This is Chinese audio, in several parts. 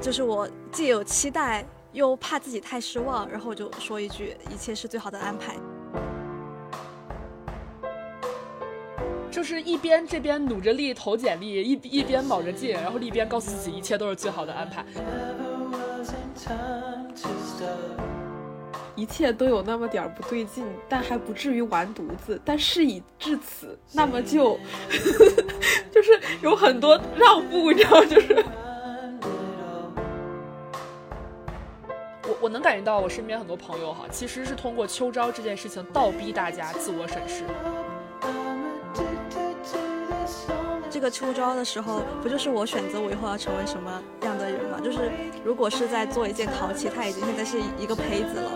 就是我既有期待，又怕自己太失望，然后我就说一句：“一切是最好的安排。”就是一边这边努着力投简历，一一边卯着劲，然后一边告诉自己一切都是最好的安排。一切都有那么点儿不对劲，但还不至于完犊子。但事已至此，那么就 就是有很多让步，你知道，就是能感觉到我身边很多朋友哈，其实是通过秋招这件事情倒逼大家自我审视。这个秋招的时候，不就是我选择我以后要成为什么样的人吗？就是如果是在做一件陶器，它已经现在是一个胚子了。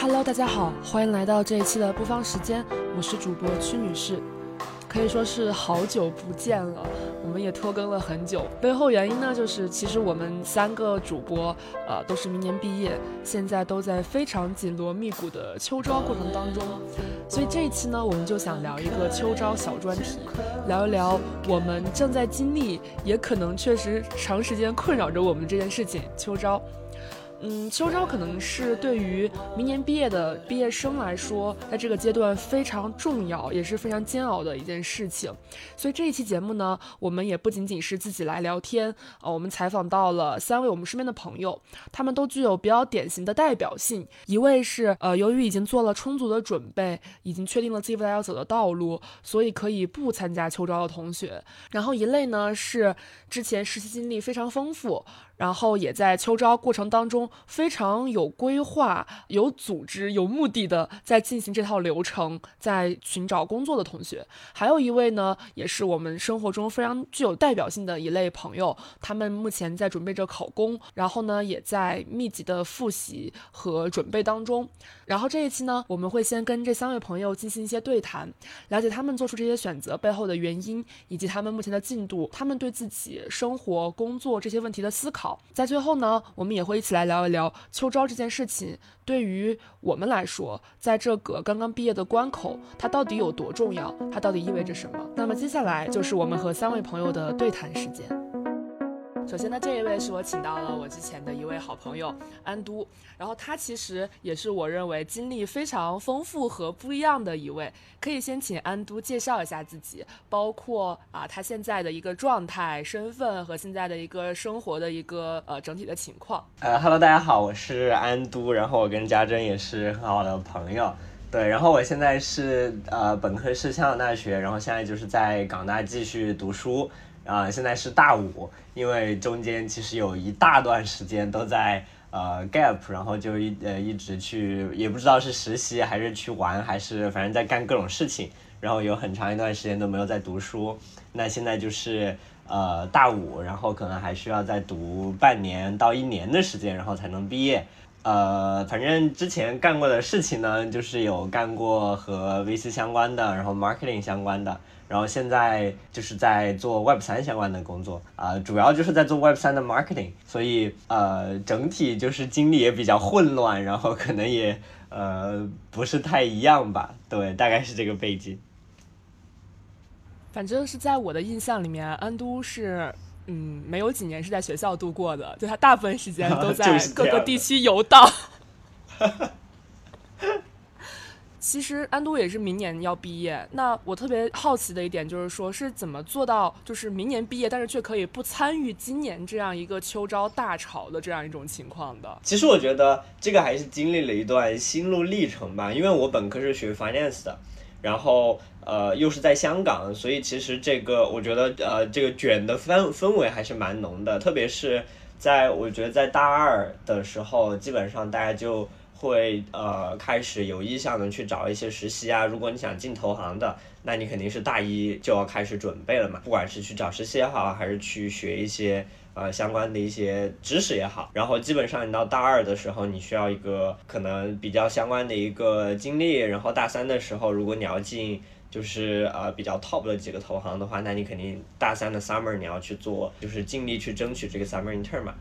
Hello，大家好，欢迎来到这一期的播放时间，我是主播屈女士。可以说是好久不见了，我们也拖更了很久。背后原因呢，就是其实我们三个主播，呃，都是明年毕业，现在都在非常紧锣密鼓的秋招过程当中。所以这一期呢，我们就想聊一个秋招小专题，聊一聊我们正在经历，也可能确实长时间困扰着我们这件事情——秋招。嗯，秋招可能是对于明年毕业的毕业生来说，在这个阶段非常重要，也是非常煎熬的一件事情。所以这一期节目呢，我们也不仅仅是自己来聊天，呃，我们采访到了三位我们身边的朋友，他们都具有比较典型的代表性。一位是呃，由于已经做了充足的准备，已经确定了自己未来要走的道路，所以可以不参加秋招的同学。然后一类呢是之前实习经历非常丰富。然后也在秋招过程当中非常有规划、有组织、有目的的在进行这套流程，在寻找工作的同学，还有一位呢，也是我们生活中非常具有代表性的一类朋友，他们目前在准备着考公，然后呢，也在密集的复习和准备当中。然后这一期呢，我们会先跟这三位朋友进行一些对谈，了解他们做出这些选择背后的原因，以及他们目前的进度，他们对自己生活、工作这些问题的思考。在最后呢，我们也会一起来聊一聊秋招这件事情，对于我们来说，在这个刚刚毕业的关口，它到底有多重要？它到底意味着什么？那么接下来就是我们和三位朋友的对谈时间。首先呢，这一位是我请到了我之前的一位好朋友安都，然后他其实也是我认为经历非常丰富和不一样的一位。可以先请安都介绍一下自己，包括啊他现在的一个状态、身份和现在的一个生活的一个呃整体的情况。呃哈喽，大家好，我是安都，然后我跟家珍也是很好的朋友。对，然后我现在是呃本科是香港大学，然后现在就是在港大继续读书。啊，现在是大五，因为中间其实有一大段时间都在呃 gap，然后就一呃一直去，也不知道是实习还是去玩，还是反正在干各种事情，然后有很长一段时间都没有在读书。那现在就是呃大五，然后可能还需要再读半年到一年的时间，然后才能毕业。呃，反正之前干过的事情呢，就是有干过和 VC 相关的，然后 marketing 相关的。然后现在就是在做 Web 三相关的工作啊，主要就是在做 Web 三的 marketing，所以呃整体就是经历也比较混乱，然后可能也呃不是太一样吧，对，大概是这个背景。反正是在我的印象里面，安都是嗯没有几年是在学校度过的，就他大部分时间都在 各个地区游荡。其实安都也是明年要毕业，那我特别好奇的一点就是说，是怎么做到就是明年毕业，但是却可以不参与今年这样一个秋招大潮的这样一种情况的？其实我觉得这个还是经历了一段心路历程吧，因为我本科是学 finance 的，然后呃又是在香港，所以其实这个我觉得呃这个卷的氛氛围还是蛮浓的，特别是在我觉得在大二的时候，基本上大家就。会呃开始有意向的去找一些实习啊，如果你想进投行的，那你肯定是大一就要开始准备了嘛，不管是去找实习也好，还是去学一些呃相关的一些知识也好，然后基本上你到大二的时候，你需要一个可能比较相关的一个经历，然后大三的时候，如果你要进就是呃比较 top 的几个投行的话，那你肯定大三的 summer 你要去做，就是尽力去争取这个 summer intern 嘛，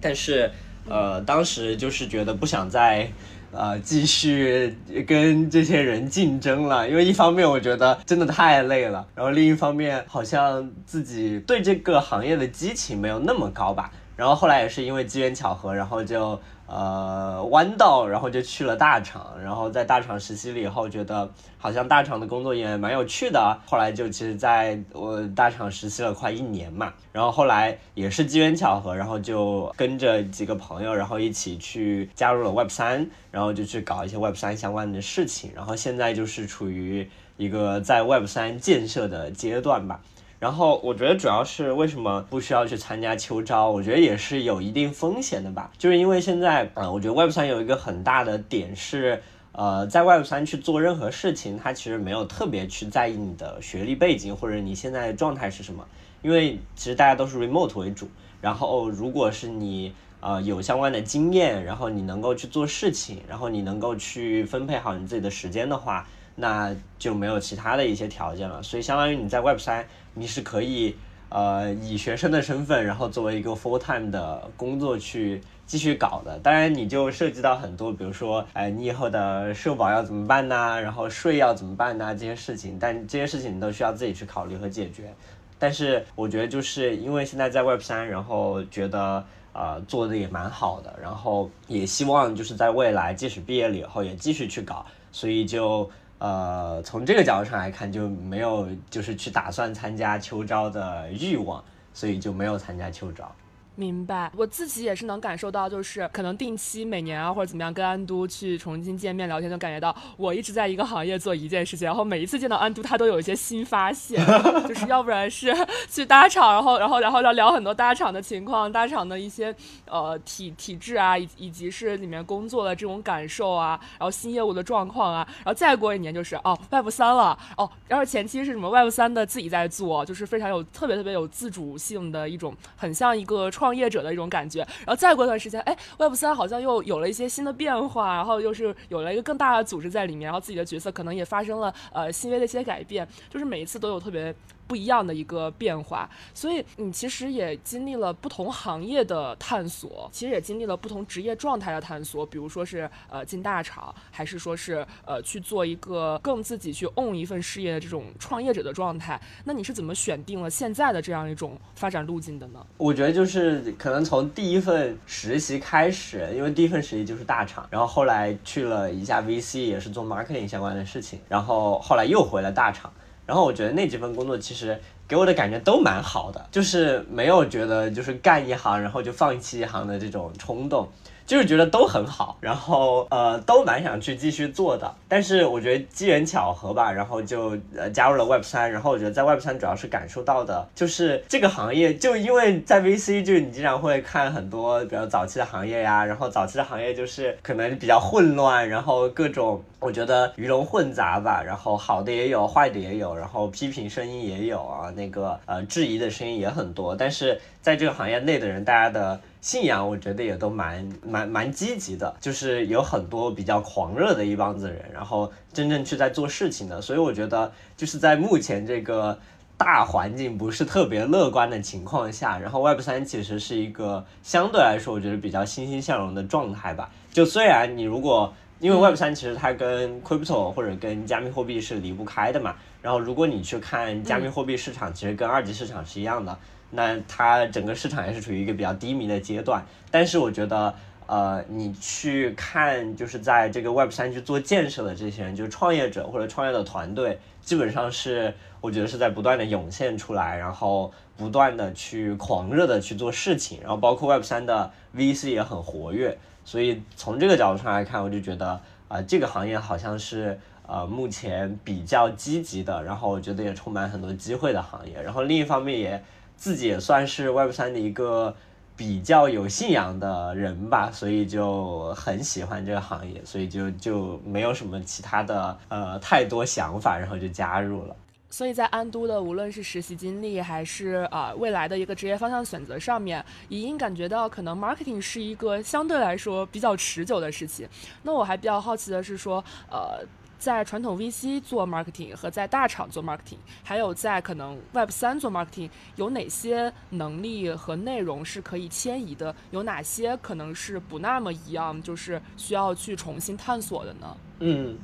但是。呃，当时就是觉得不想再，呃继续跟这些人竞争了，因为一方面我觉得真的太累了，然后另一方面好像自己对这个行业的激情没有那么高吧。然后后来也是因为机缘巧合，然后就呃弯道，然后就去了大厂，然后在大厂实习了以后，觉得好像大厂的工作也蛮有趣的。后来就其实在我大厂实习了快一年嘛，然后后来也是机缘巧合，然后就跟着几个朋友，然后一起去加入了 Web 三，然后就去搞一些 Web 三相关的事情，然后现在就是处于一个在 Web 三建设的阶段吧。然后我觉得主要是为什么不需要去参加秋招？我觉得也是有一定风险的吧。就是因为现在，呃，我觉得 Web 三有一个很大的点是，呃，在 Web 三去做任何事情，它其实没有特别去在意你的学历背景或者你现在的状态是什么，因为其实大家都是 remote 为主。然后如果是你呃有相关的经验，然后你能够去做事情，然后你能够去分配好你自己的时间的话，那就没有其他的一些条件了。所以相当于你在 Web 三。你是可以，呃，以学生的身份，然后作为一个 full time 的工作去继续搞的。当然，你就涉及到很多，比如说，哎，你以后的社保要怎么办呢？然后税要怎么办呢？这些事情，但这些事情你都需要自己去考虑和解决。但是，我觉得就是因为现在在 Web 三，然后觉得，呃，做的也蛮好的，然后也希望就是在未来，即使毕业了以后也继续去搞，所以就。呃，从这个角度上来看，就没有就是去打算参加秋招的欲望，所以就没有参加秋招。明白，我自己也是能感受到，就是可能定期每年啊或者怎么样跟安都去重新见面聊天，就感觉到我一直在一个行业做一件事情，然后每一次见到安都，他都有一些新发现，就是要不然是去搭厂，然后然后然后要聊很多搭厂的情况，搭厂的一些呃体体制啊，以以及是里面工作的这种感受啊，然后新业务的状况啊，然后再过一年就是哦 Web 三了哦，然后前期是什么 Web 三的自己在做，就是非常有特别特别有自主性的一种，很像一个创。创业者的一种感觉，然后再过段时间，哎，Web 三好像又有了一些新的变化，然后又是有了一个更大的组织在里面，然后自己的角色可能也发生了呃细微的一些改变，就是每一次都有特别。不一样的一个变化，所以你其实也经历了不同行业的探索，其实也经历了不同职业状态的探索，比如说是呃进大厂，还是说是呃去做一个更自己去 own 一份事业的这种创业者的状态。那你是怎么选定了现在的这样一种发展路径的呢？我觉得就是可能从第一份实习开始，因为第一份实习就是大厂，然后后来去了一下 VC，也是做 marketing 相关的事情，然后后来又回了大厂。然后我觉得那几份工作其实给我的感觉都蛮好的，就是没有觉得就是干一行然后就放弃一行的这种冲动。就是觉得都很好，然后呃都蛮想去继续做的，但是我觉得机缘巧合吧，然后就呃加入了 Web 三，然后我觉得在 Web 三主要是感受到的就是这个行业，就因为在 VC 就你经常会看很多比较早期的行业呀，然后早期的行业就是可能比较混乱，然后各种我觉得鱼龙混杂吧，然后好的也有，坏的也有，然后批评声音也有啊，那个呃质疑的声音也很多，但是在这个行业内的人，大家的。信仰我觉得也都蛮蛮蛮积极的，就是有很多比较狂热的一帮子人，然后真正去在做事情的，所以我觉得就是在目前这个大环境不是特别乐观的情况下，然后 Web 三其实是一个相对来说我觉得比较欣欣向荣的状态吧。就虽然你如果因为 Web 三其实它跟 Crypto 或者跟加密货币是离不开的嘛，然后如果你去看加密货币市场，其实跟二级市场是一样的。那它整个市场也是处于一个比较低迷的阶段，但是我觉得，呃，你去看就是在这个 Web 三去做建设的这些人，就是创业者或者创业的团队，基本上是我觉得是在不断的涌现出来，然后不断的去狂热的去做事情，然后包括 Web 三的 VC 也很活跃，所以从这个角度上来看，我就觉得啊，这个行业好像是呃目前比较积极的，然后我觉得也充满很多机会的行业，然后另一方面也。自己也算是 Web 三的一个比较有信仰的人吧，所以就很喜欢这个行业，所以就就没有什么其他的呃太多想法，然后就加入了。所以在安都的无论是实习经历，还是啊未来的一个职业方向选择上面，已经感觉到可能 marketing 是一个相对来说比较持久的事情。那我还比较好奇的是说，呃。在传统 VC 做 marketing 和在大厂做 marketing，还有在可能 Web 三做 marketing，有哪些能力和内容是可以迁移的？有哪些可能是不那么一样，就是需要去重新探索的呢？嗯。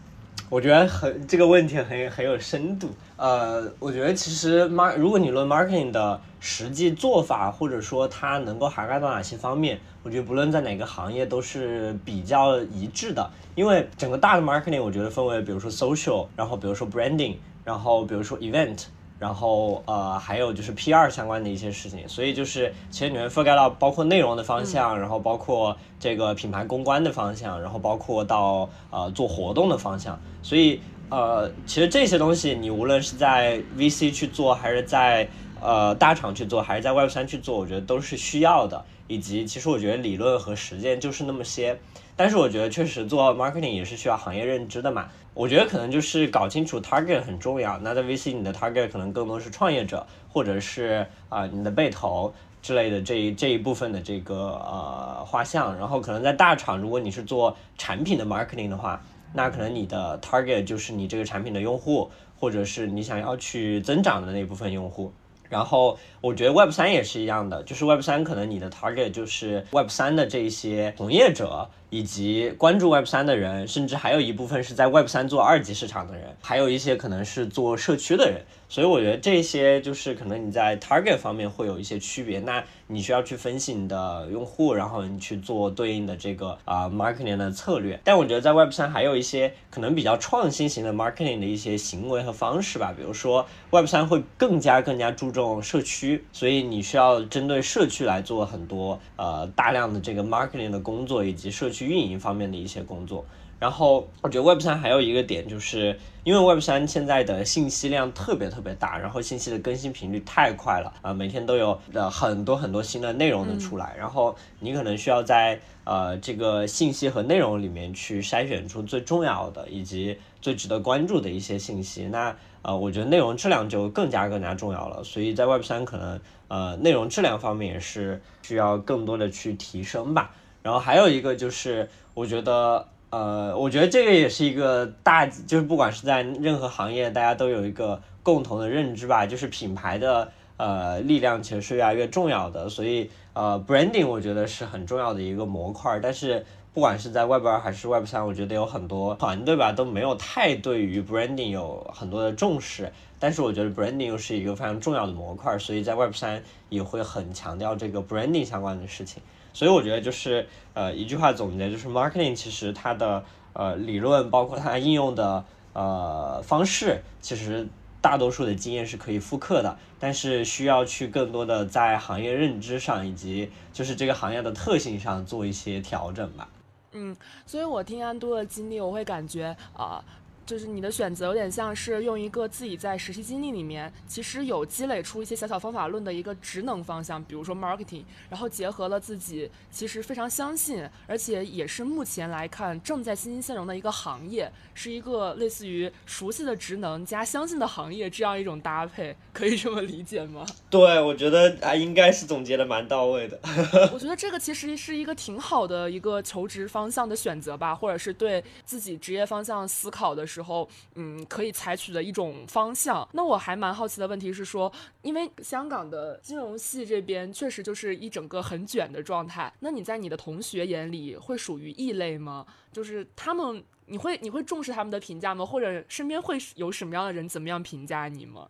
我觉得很这个问题很很有深度。呃，我觉得其实 mark 如果你论 marketing 的实际做法，或者说它能够涵盖到哪些方面，我觉得不论在哪个行业都是比较一致的。因为整个大的 marketing，我觉得分为比如说 social，然后比如说 branding，然后比如说 event。然后呃，还有就是 PR 相关的一些事情，所以就是其实你会覆盖到包括内容的方向，然后包括这个品牌公关的方向，然后包括到呃做活动的方向。所以呃，其实这些东西你无论是在 VC 去做，还是在呃大厂去做，还是在 Web 三去做，我觉得都是需要的。以及其实我觉得理论和实践就是那么些，但是我觉得确实做 marketing 也是需要行业认知的嘛。我觉得可能就是搞清楚 target 很重要。那在 VC，你的 target 可能更多是创业者，或者是啊你的被投之类的这一这一部分的这个呃画像。然后可能在大厂，如果你是做产品的 marketing 的话，那可能你的 target 就是你这个产品的用户，或者是你想要去增长的那部分用户。然后我觉得 Web 三也是一样的，就是 Web 三可能你的 target 就是 Web 三的这一些从业者。以及关注 Web 三的人，甚至还有一部分是在 Web 三做二级市场的人，还有一些可能是做社区的人。所以我觉得这些就是可能你在 target 方面会有一些区别。那你需要去分析你的用户，然后你去做对应的这个啊 marketing 的策略。但我觉得在 Web 三还有一些可能比较创新型的 marketing 的一些行为和方式吧。比如说 Web 三会更加更加注重社区，所以你需要针对社区来做很多呃大量的这个 marketing 的工作以及社区。去运营方面的一些工作，然后我觉得 Web 三还有一个点，就是因为 Web 三现在的信息量特别特别大，然后信息的更新频率太快了啊，每天都有呃很多很多新的内容的出来，然后你可能需要在呃这个信息和内容里面去筛选出最重要的以及最值得关注的一些信息。那呃，我觉得内容质量就更加更加重要了，所以在 Web 三可能呃内容质量方面也是需要更多的去提升吧。然后还有一个就是，我觉得，呃，我觉得这个也是一个大，就是不管是在任何行业，大家都有一个共同的认知吧，就是品牌的呃力量其实是越来越重要的。所以，呃，branding 我觉得是很重要的一个模块。但是，不管是在 Web 二还是 Web 三，我觉得有很多团队吧都没有太对于 branding 有很多的重视。但是，我觉得 branding 又是一个非常重要的模块，所以在 Web 三也会很强调这个 branding 相关的事情。所以我觉得就是呃一句话总结就是 marketing 其实它的呃理论包括它应用的呃方式，其实大多数的经验是可以复刻的，但是需要去更多的在行业认知上以及就是这个行业的特性上做一些调整吧。嗯，所以我听安都的经历，我会感觉啊。就是你的选择有点像是用一个自己在实习经历里面其实有积累出一些小小方法论的一个职能方向，比如说 marketing，然后结合了自己其实非常相信，而且也是目前来看正在欣欣向荣的一个行业，是一个类似于熟悉的职能加相信的行业这样一种搭配，可以这么理解吗？对，我觉得啊应该是总结的蛮到位的。我觉得这个其实是一个挺好的一个求职方向的选择吧，或者是对自己职业方向思考的时。时候，嗯，可以采取的一种方向。那我还蛮好奇的问题是说，因为香港的金融系这边确实就是一整个很卷的状态。那你在你的同学眼里会属于异类吗？就是他们，你会你会重视他们的评价吗？或者身边会有什么样的人怎么样评价你吗？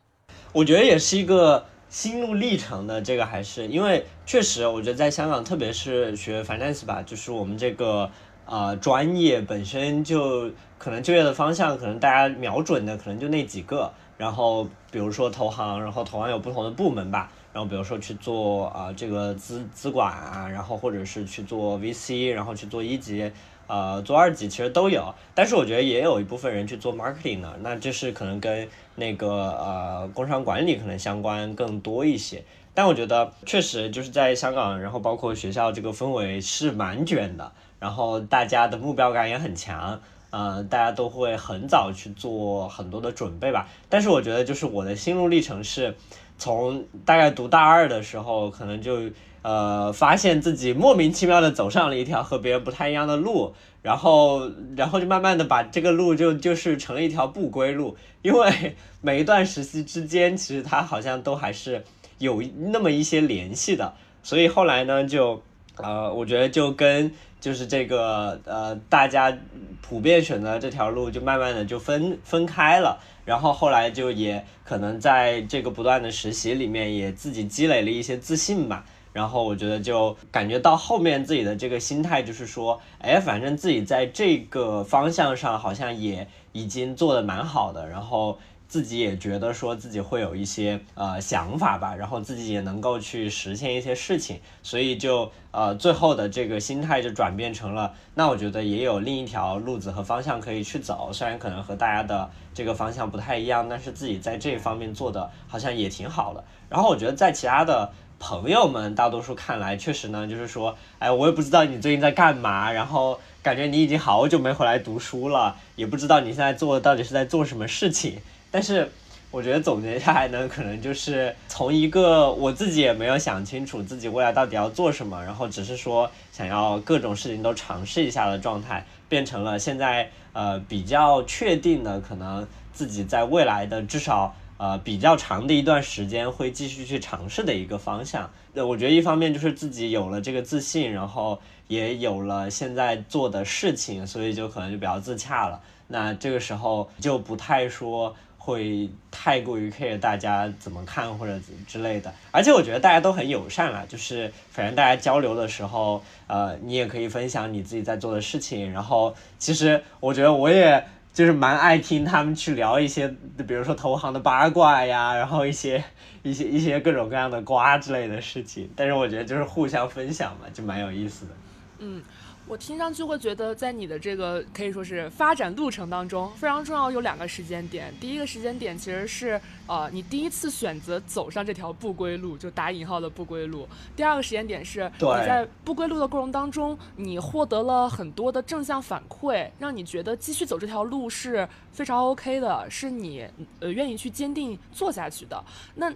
我觉得也是一个心路历程的，这个还是因为确实，我觉得在香港，特别是学 finance 吧，就是我们这个。啊，专业本身就可能就业的方向，可能大家瞄准的可能就那几个。然后比如说投行，然后投行有不同的部门吧。然后比如说去做啊这个资资管啊，然后或者是去做 VC，然后去做一级，呃做二级其实都有。但是我觉得也有一部分人去做 marketing 的，那这是可能跟那个呃工商管理可能相关更多一些。但我觉得确实就是在香港，然后包括学校这个氛围是蛮卷的。然后大家的目标感也很强，呃，大家都会很早去做很多的准备吧。但是我觉得，就是我的心路历程是，从大概读大二的时候，可能就呃发现自己莫名其妙的走上了一条和别人不太一样的路，然后然后就慢慢的把这个路就就是成了一条不归路，因为 每一段实习之间，其实它好像都还是有那么一些联系的，所以后来呢就呃我觉得就跟。就是这个呃，大家普遍选择这条路，就慢慢的就分分开了。然后后来就也可能在这个不断的实习里面，也自己积累了一些自信吧。然后我觉得就感觉到后面自己的这个心态就是说，哎，反正自己在这个方向上好像也已经做的蛮好的。然后。自己也觉得说自己会有一些呃想法吧，然后自己也能够去实现一些事情，所以就呃最后的这个心态就转变成了，那我觉得也有另一条路子和方向可以去走，虽然可能和大家的这个方向不太一样，但是自己在这方面做的好像也挺好的。然后我觉得在其他的朋友们大多数看来，确实呢就是说，哎，我也不知道你最近在干嘛，然后感觉你已经好久没回来读书了，也不知道你现在做到底是在做什么事情。但是我觉得总结下来呢，可能就是从一个我自己也没有想清楚自己未来到底要做什么，然后只是说想要各种事情都尝试一下的状态，变成了现在呃比较确定的，可能自己在未来的至少呃比较长的一段时间会继续去尝试的一个方向。那，我觉得一方面就是自己有了这个自信，然后也有了现在做的事情，所以就可能就比较自洽了。那这个时候就不太说。会太过于 care 大家怎么看或者之类的，而且我觉得大家都很友善啊，就是反正大家交流的时候，呃，你也可以分享你自己在做的事情，然后其实我觉得我也就是蛮爱听他们去聊一些，比如说投行的八卦呀，然后一些一些一些各种各样的瓜之类的事情，但是我觉得就是互相分享嘛，就蛮有意思的。嗯。我听上去会觉得，在你的这个可以说是发展路程当中，非常重要有两个时间点。第一个时间点其实是，呃，你第一次选择走上这条不归路，就打引号的不归路。第二个时间点是，你在不归路的过程当中，你获得了很多的正向反馈，让你觉得继续走这条路是非常 OK 的，是你呃愿意去坚定做下去的。那。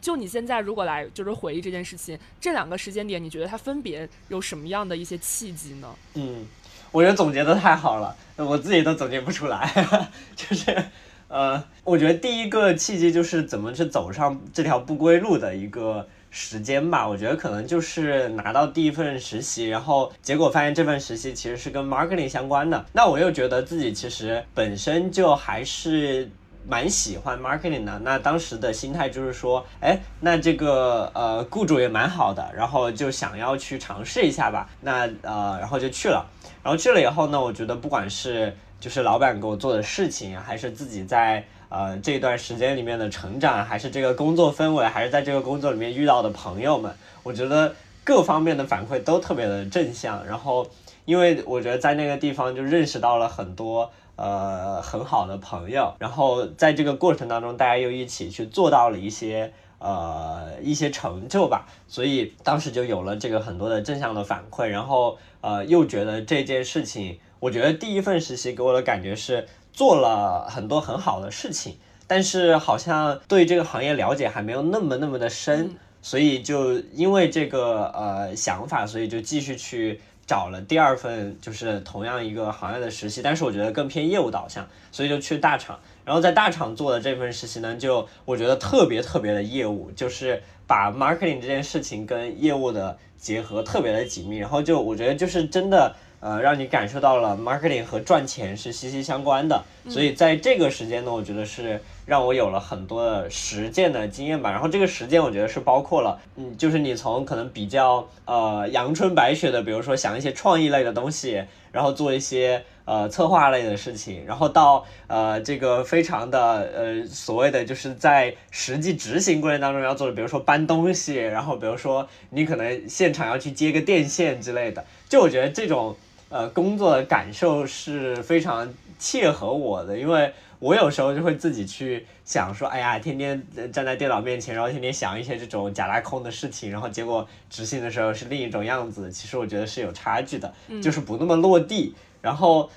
就你现在如果来就是回忆这件事情，这两个时间点，你觉得它分别有什么样的一些契机呢？嗯，我觉得总结的太好了，我自己都总结不出来。就是，呃，我觉得第一个契机就是怎么去走上这条不归路的一个时间吧。我觉得可能就是拿到第一份实习，然后结果发现这份实习其实是跟 marketing 相关的。那我又觉得自己其实本身就还是。蛮喜欢 marketing 的，那当时的心态就是说，哎，那这个呃雇主也蛮好的，然后就想要去尝试一下吧。那呃，然后就去了，然后去了以后呢，我觉得不管是就是老板给我做的事情，还是自己在呃这段时间里面的成长，还是这个工作氛围，还是在这个工作里面遇到的朋友们，我觉得各方面的反馈都特别的正向。然后，因为我觉得在那个地方就认识到了很多。呃，很好的朋友，然后在这个过程当中，大家又一起去做到了一些呃一些成就吧，所以当时就有了这个很多的正向的反馈，然后呃又觉得这件事情，我觉得第一份实习给我的感觉是做了很多很好的事情，但是好像对这个行业了解还没有那么那么的深，所以就因为这个呃想法，所以就继续去。找了第二份就是同样一个行业的实习，但是我觉得更偏业务导向，所以就去大厂。然后在大厂做的这份实习呢，就我觉得特别特别的业务，就是把 marketing 这件事情跟业务的结合特别的紧密。然后就我觉得就是真的。呃，让你感受到了 marketing 和赚钱是息息相关的，所以在这个时间呢，我觉得是让我有了很多的实践的经验吧。然后这个实践，我觉得是包括了，嗯，就是你从可能比较呃阳春白雪的，比如说想一些创意类的东西，然后做一些呃策划类的事情，然后到呃这个非常的呃所谓的就是在实际执行过程当中要做的，比如说搬东西，然后比如说你可能现场要去接个电线之类的，就我觉得这种。呃，工作的感受是非常切合我的，因为我有时候就会自己去想说，哎呀，天天站在电脑面前，然后天天想一些这种假大空的事情，然后结果执行的时候是另一种样子。其实我觉得是有差距的，就是不那么落地。然后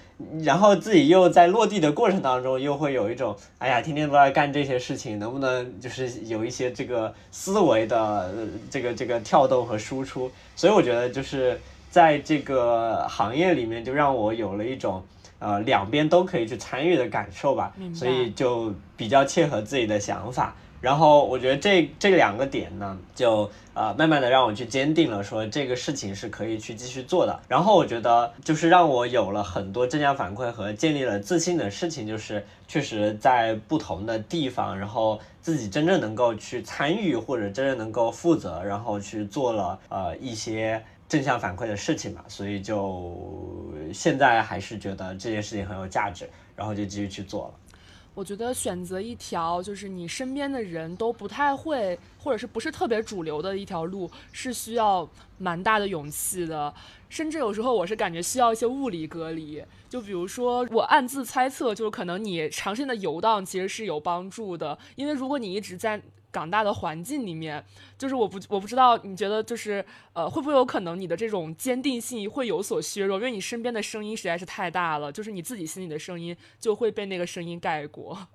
然后自己又在落地的过程当中，又会有一种，哎呀，天天都在干这些事情，能不能就是有一些这个思维的这个这个跳动和输出？所以我觉得就是在这个行业里面，就让我有了一种呃两边都可以去参与的感受吧，所以就比较切合自己的想法。然后我觉得这这两个点呢，就呃慢慢的让我去坚定了说这个事情是可以去继续做的。然后我觉得就是让我有了很多正向反馈和建立了自信的事情，就是确实在不同的地方，然后自己真正能够去参与或者真正能够负责，然后去做了呃一些正向反馈的事情嘛。所以就现在还是觉得这件事情很有价值，然后就继续去做了。我觉得选择一条就是你身边的人都不太会，或者是不是特别主流的一条路，是需要蛮大的勇气的。甚至有时候我是感觉需要一些物理隔离。就比如说，我暗自猜测，就是可能你长时间的游荡其实是有帮助的，因为如果你一直在。港大的环境里面，就是我不我不知道，你觉得就是呃，会不会有可能你的这种坚定性会有所削弱，因为你身边的声音实在是太大了，就是你自己心里的声音就会被那个声音盖过。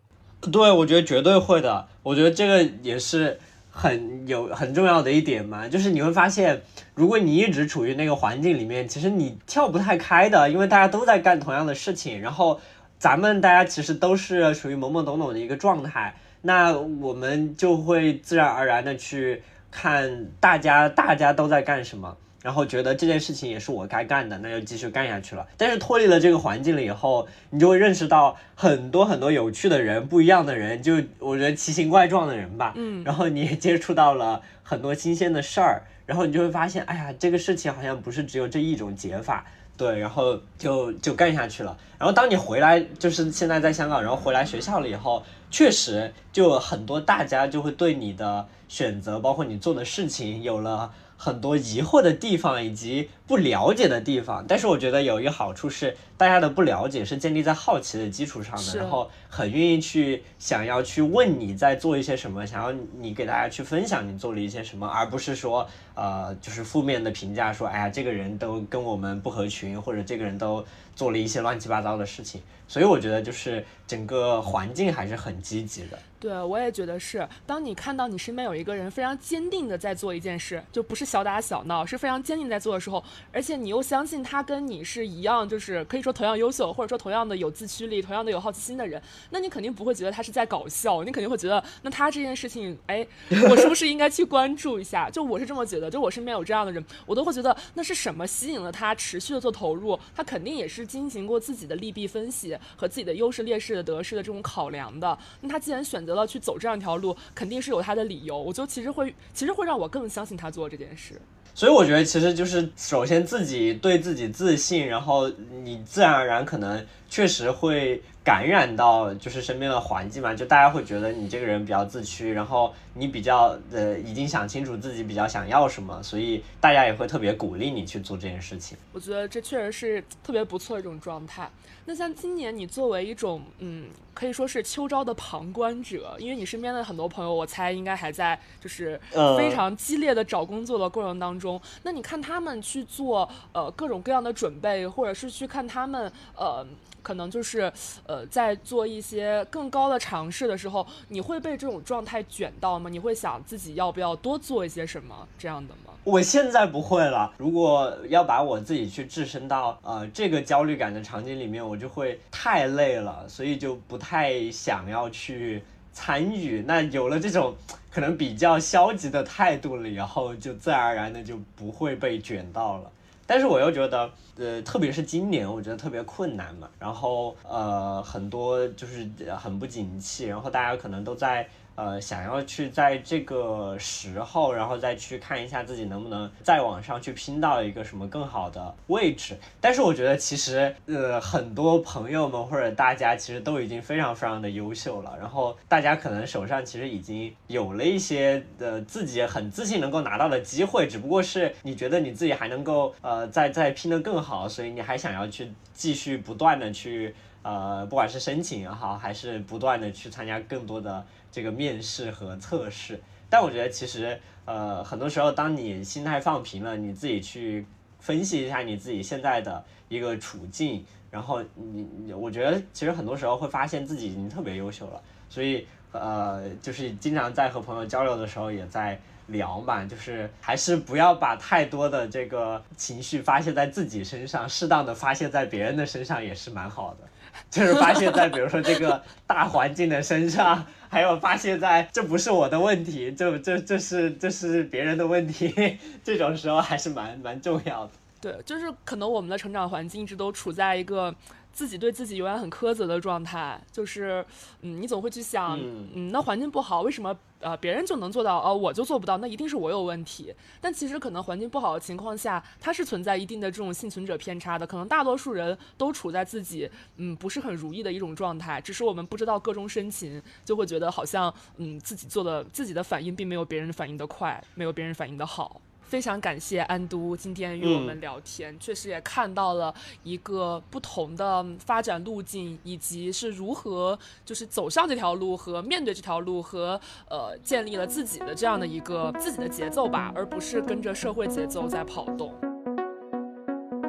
对，我觉得绝对会的。我觉得这个也是很有很重要的一点嘛，就是你会发现，如果你一直处于那个环境里面，其实你跳不太开的，因为大家都在干同样的事情，然后咱们大家其实都是属于懵懵懂懂的一个状态。那我们就会自然而然的去看大家，大家都在干什么，然后觉得这件事情也是我该干的，那就继续干下去了。但是脱离了这个环境了以后，你就会认识到很多很多有趣的人，不一样的人，就我觉得奇形怪状的人吧。嗯，然后你也接触到了很多新鲜的事儿，然后你就会发现，哎呀，这个事情好像不是只有这一种解法。对，然后就就干下去了。然后当你回来，就是现在在香港，然后回来学校了以后，确实就很多大家就会对你的选择，包括你做的事情，有了。很多疑惑的地方以及不了解的地方，但是我觉得有一个好处是，大家的不了解是建立在好奇的基础上的，然后很愿意去想要去问你在做一些什么，想要你给大家去分享你做了一些什么，而不是说呃就是负面的评价说，哎呀这个人都跟我们不合群，或者这个人都做了一些乱七八糟的事情，所以我觉得就是整个环境还是很积极的。对，我也觉得是。当你看到你身边有一个人非常坚定的在做一件事，就不是小打小闹，是非常坚定在做的时候，而且你又相信他跟你是一样，就是可以说同样优秀，或者说同样的有自驱力，同样的有好奇心的人，那你肯定不会觉得他是在搞笑，你肯定会觉得，那他这件事情，哎，我是不是应该去关注一下？就我是这么觉得，就我身边有这样的人，我都会觉得那是什么吸引了他持续的做投入？他肯定也是进行过自己的利弊分析和自己的优势劣势的得失的这种考量的。那他既然选择。了去走这样一条路，肯定是有他的理由。我就其实会，其实会让我更相信他做这件事。所以我觉得其实就是首先自己对自己自信，然后你自然而然可能确实会感染到就是身边的环境嘛，就大家会觉得你这个人比较自驱，然后你比较呃已经想清楚自己比较想要什么，所以大家也会特别鼓励你去做这件事情。我觉得这确实是特别不错的一种状态。那像今年你作为一种嗯，可以说是秋招的旁观者，因为你身边的很多朋友，我猜应该还在就是非常激烈的找工作的过程当中。那你看他们去做呃各种各样的准备，或者是去看他们呃可能就是呃在做一些更高的尝试的时候，你会被这种状态卷到吗？你会想自己要不要多做一些什么这样的吗？我现在不会了。如果要把我自己去置身到呃这个焦虑感的场景里面，我就会太累了，所以就不太想要去参与。那有了这种可能比较消极的态度了以后，就自然而然的就不会被卷到了。但是我又觉得，呃，特别是今年，我觉得特别困难嘛。然后呃，很多就是很不景气，然后大家可能都在。呃，想要去在这个时候，然后再去看一下自己能不能再往上去拼到一个什么更好的位置。但是我觉得其实，呃，很多朋友们或者大家其实都已经非常非常的优秀了。然后大家可能手上其实已经有了一些的自己很自信能够拿到的机会，只不过是你觉得你自己还能够呃再再拼得更好，所以你还想要去继续不断的去呃，不管是申请也好，还是不断的去参加更多的。这个面试和测试，但我觉得其实，呃，很多时候当你心态放平了，你自己去分析一下你自己现在的一个处境，然后你你我觉得其实很多时候会发现自己已经特别优秀了，所以呃就是经常在和朋友交流的时候也在。聊嘛，就是还是不要把太多的这个情绪发泄在自己身上，适当的发泄在别人的身上也是蛮好的。就是发泄在比如说这个大环境的身上，还有发泄在这不是我的问题，这这这是这是别人的问题，这种时候还是蛮蛮重要的。对，就是可能我们的成长环境一直都处在一个。自己对自己永远很苛责的状态，就是，嗯，你总会去想，嗯，那环境不好，为什么呃别人就能做到，哦，我就做不到，那一定是我有问题。但其实可能环境不好的情况下，它是存在一定的这种幸存者偏差的，可能大多数人都处在自己嗯不是很如意的一种状态，只是我们不知道个中深情，就会觉得好像嗯自己做的自己的反应并没有别人反应的快，没有别人反应的好。非常感谢安都今天与我们聊天，确实也看到了一个不同的发展路径，以及是如何就是走上这条路和面对这条路和呃建立了自己的这样的一个自己的节奏吧，而不是跟着社会节奏在跑动。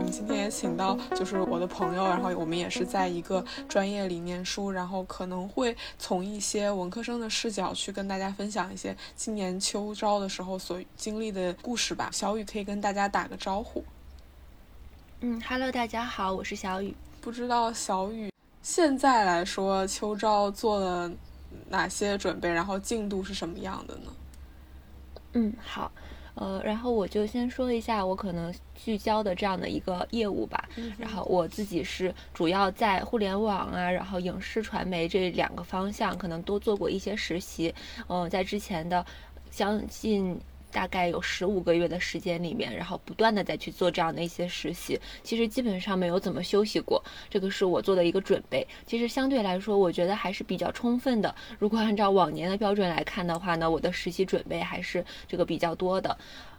今天也请到就是我的朋友，然后我们也是在一个专业里念书，然后可能会从一些文科生的视角去跟大家分享一些今年秋招的时候所经历的故事吧。小雨可以跟大家打个招呼。嗯，Hello，大家好，我是小雨。不知道小雨现在来说秋招做了哪些准备，然后进度是什么样的呢？嗯，好。呃，然后我就先说一下我可能聚焦的这样的一个业务吧。然后我自己是主要在互联网啊，然后影视传媒这两个方向，可能都做过一些实习。嗯，在之前的将近。大概有十五个月的时间里面，然后不断的再去做这样的一些实习，其实基本上没有怎么休息过。这个是我做的一个准备，其实相对来说，我觉得还是比较充分的。如果按照往年的标准来看的话呢，我的实习准备还是这个比较多的。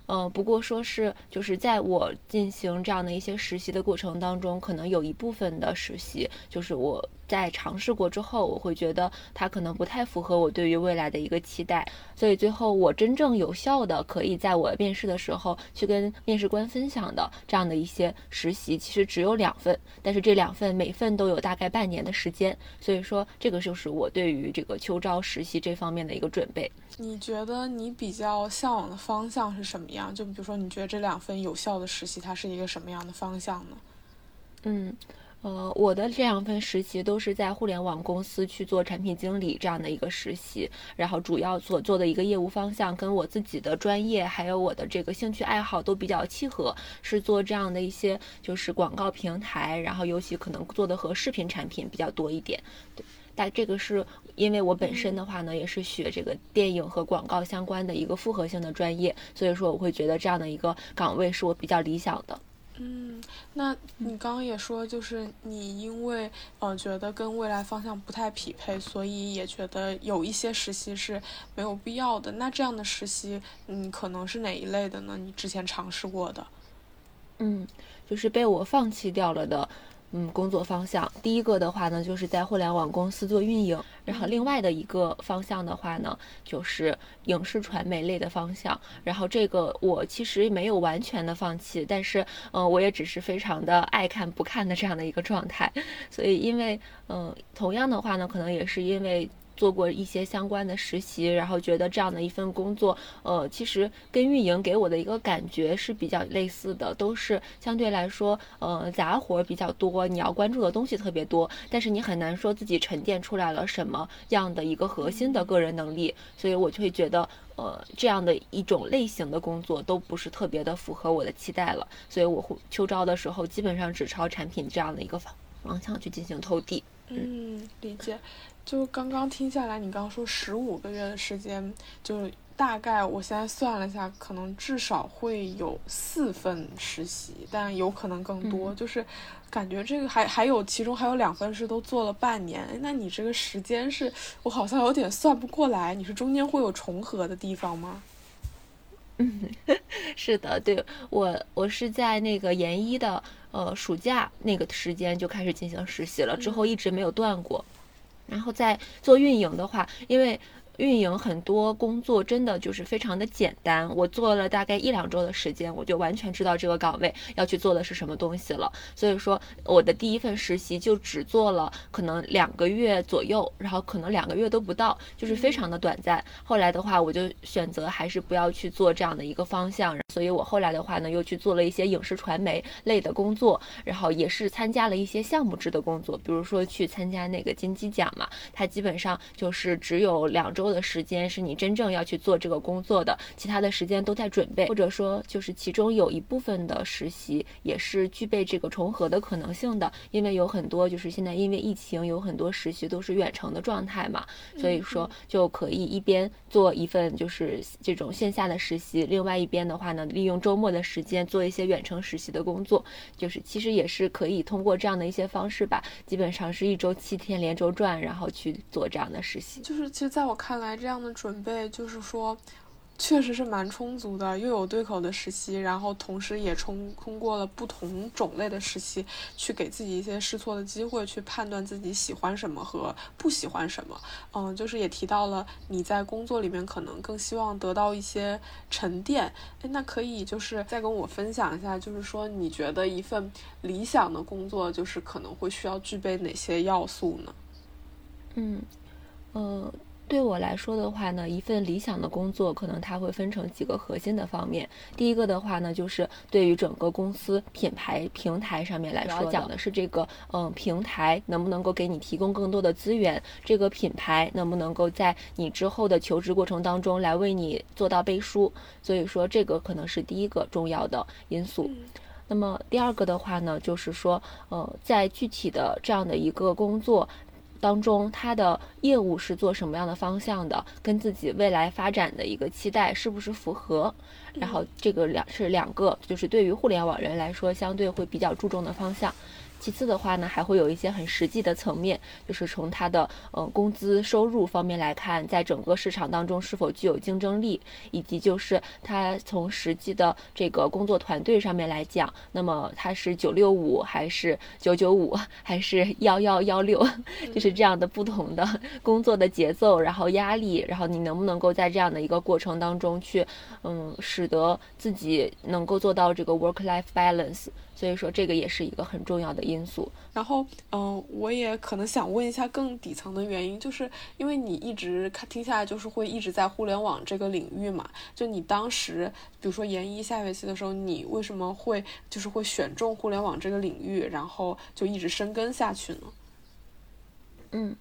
嗯，不过说是就是在我进行这样的一些实习的过程当中，可能有一部分的实习，就是我在尝试过之后，我会觉得它可能不太符合我对于未来的一个期待，所以最后我真正有效的可以在我面试的时候去跟面试官分享的这样的一些实习，其实只有两份，但是这两份每份都有大概半年的时间，所以说这个就是我对于这个秋招实习这方面的一个准备。你觉得你比较向往的方向是什么样？就比如说，你觉得这两份有效的实习，它是一个什么样的方向呢？嗯，呃，我的这两份实习都是在互联网公司去做产品经理这样的一个实习，然后主要所做的一个业务方向跟我自己的专业还有我的这个兴趣爱好都比较契合，是做这样的一些就是广告平台，然后尤其可能做的和视频产品比较多一点，对。但这个是因为我本身的话呢，也是学这个电影和广告相关的一个复合性的专业，所以说我会觉得这样的一个岗位是我比较理想的。嗯，那你刚刚也说，就是你因为呃觉得跟未来方向不太匹配，所以也觉得有一些实习是没有必要的。那这样的实习，嗯，可能是哪一类的呢？你之前尝试过的？嗯，就是被我放弃掉了的。嗯，工作方向第一个的话呢，就是在互联网公司做运营，然后另外的一个方向的话呢，就是影视传媒类的方向。然后这个我其实没有完全的放弃，但是嗯，我也只是非常的爱看不看的这样的一个状态。所以因为嗯，同样的话呢，可能也是因为。做过一些相关的实习，然后觉得这样的一份工作，呃，其实跟运营给我的一个感觉是比较类似的，都是相对来说，呃，杂活比较多，你要关注的东西特别多，但是你很难说自己沉淀出来了什么样的一个核心的个人能力，所以我就会觉得，呃，这样的一种类型的工作都不是特别的符合我的期待了，所以我会秋招的时候基本上只朝产品这样的一个方方向去进行投递。嗯，理解。就刚刚听下来，你刚刚说十五个月的时间，就大概我现在算了一下，可能至少会有四份实习，但有可能更多。就是感觉这个还还有其中还有两份是都做了半年，那你这个时间是我好像有点算不过来，你是中间会有重合的地方吗？嗯，是的，对我我是在那个研一的呃暑假那个时间就开始进行实习了，之后一直没有断过。然后再做运营的话，因为运营很多工作真的就是非常的简单，我做了大概一两周的时间，我就完全知道这个岗位要去做的是什么东西了。所以说，我的第一份实习就只做了可能两个月左右，然后可能两个月都不到，就是非常的短暂。后来的话，我就选择还是不要去做这样的一个方向，所以我后来的话呢，又去做了一些影视传媒类的工作，然后也是参加了一些项目制的工作，比如说去参加那个金鸡奖嘛，它基本上就是只有两周。的时间是你真正要去做这个工作的，其他的时间都在准备，或者说就是其中有一部分的实习也是具备这个重合的可能性的，因为有很多就是现在因为疫情有很多实习都是远程的状态嘛，所以说就可以一边做一份就是这种线下的实习，另外一边的话呢，利用周末的时间做一些远程实习的工作，就是其实也是可以通过这样的一些方式吧，基本上是一周七天连轴转，然后去做这样的实习。就是其实在我看。看来这样的准备就是说，确实是蛮充足的，又有对口的实习，然后同时也通通过了不同种类的实习，去给自己一些试错的机会，去判断自己喜欢什么和不喜欢什么。嗯，就是也提到了你在工作里面可能更希望得到一些沉淀。哎，那可以就是再跟我分享一下，就是说你觉得一份理想的工作，就是可能会需要具备哪些要素呢？嗯，呃。对我来说的话呢，一份理想的工作，可能它会分成几个核心的方面。第一个的话呢，就是对于整个公司品牌平台上面来说，讲的是这个，嗯，平台能不能够给你提供更多的资源，这个品牌能不能够在你之后的求职过程当中来为你做到背书。所以说，这个可能是第一个重要的因素。那么第二个的话呢，就是说，呃，在具体的这样的一个工作。当中，他的业务是做什么样的方向的？跟自己未来发展的一个期待是不是符合？然后这个两是两个，就是对于互联网人来说，相对会比较注重的方向。其次的话呢，还会有一些很实际的层面，就是从他的呃工资收入方面来看，在整个市场当中是否具有竞争力，以及就是他从实际的这个工作团队上面来讲，那么他是九六五还是九九五还是幺幺幺六，就是这样的不同的 工作的节奏，然后压力，然后你能不能够在这样的一个过程当中去，嗯，使得自己能够做到这个 work life balance。所以说，这个也是一个很重要的因素。然后，嗯，我也可能想问一下更底层的原因，就是因为你一直看听下来，就是会一直在互联网这个领域嘛。就你当时，比如说研一下学期的时候，你为什么会就是会选中互联网这个领域，然后就一直深耕下去呢？嗯。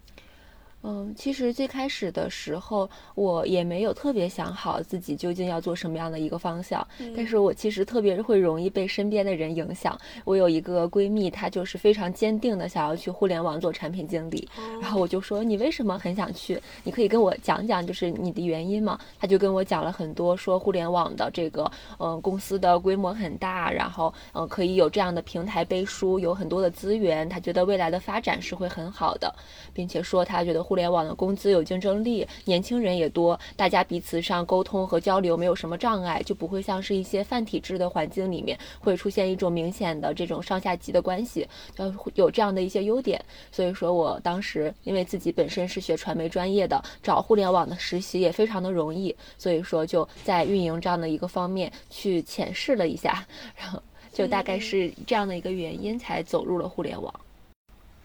嗯，其实最开始的时候，我也没有特别想好自己究竟要做什么样的一个方向。但是我其实特别会容易被身边的人影响。我有一个闺蜜，她就是非常坚定的想要去互联网做产品经理。然后我就说：“你为什么很想去？你可以跟我讲讲，就是你的原因吗？”她就跟我讲了很多，说互联网的这个，嗯，公司的规模很大，然后，嗯，可以有这样的平台背书，有很多的资源。她觉得未来的发展是会很好的，并且说她觉得互互联网的工资有竞争力，年轻人也多，大家彼此上沟通和交流没有什么障碍，就不会像是一些泛体制的环境里面会出现一种明显的这种上下级的关系，要有这样的一些优点。所以说我当时因为自己本身是学传媒专业的，找互联网的实习也非常的容易，所以说就在运营这样的一个方面去浅试了一下，然后就大概是这样的一个原因才走入了互联网。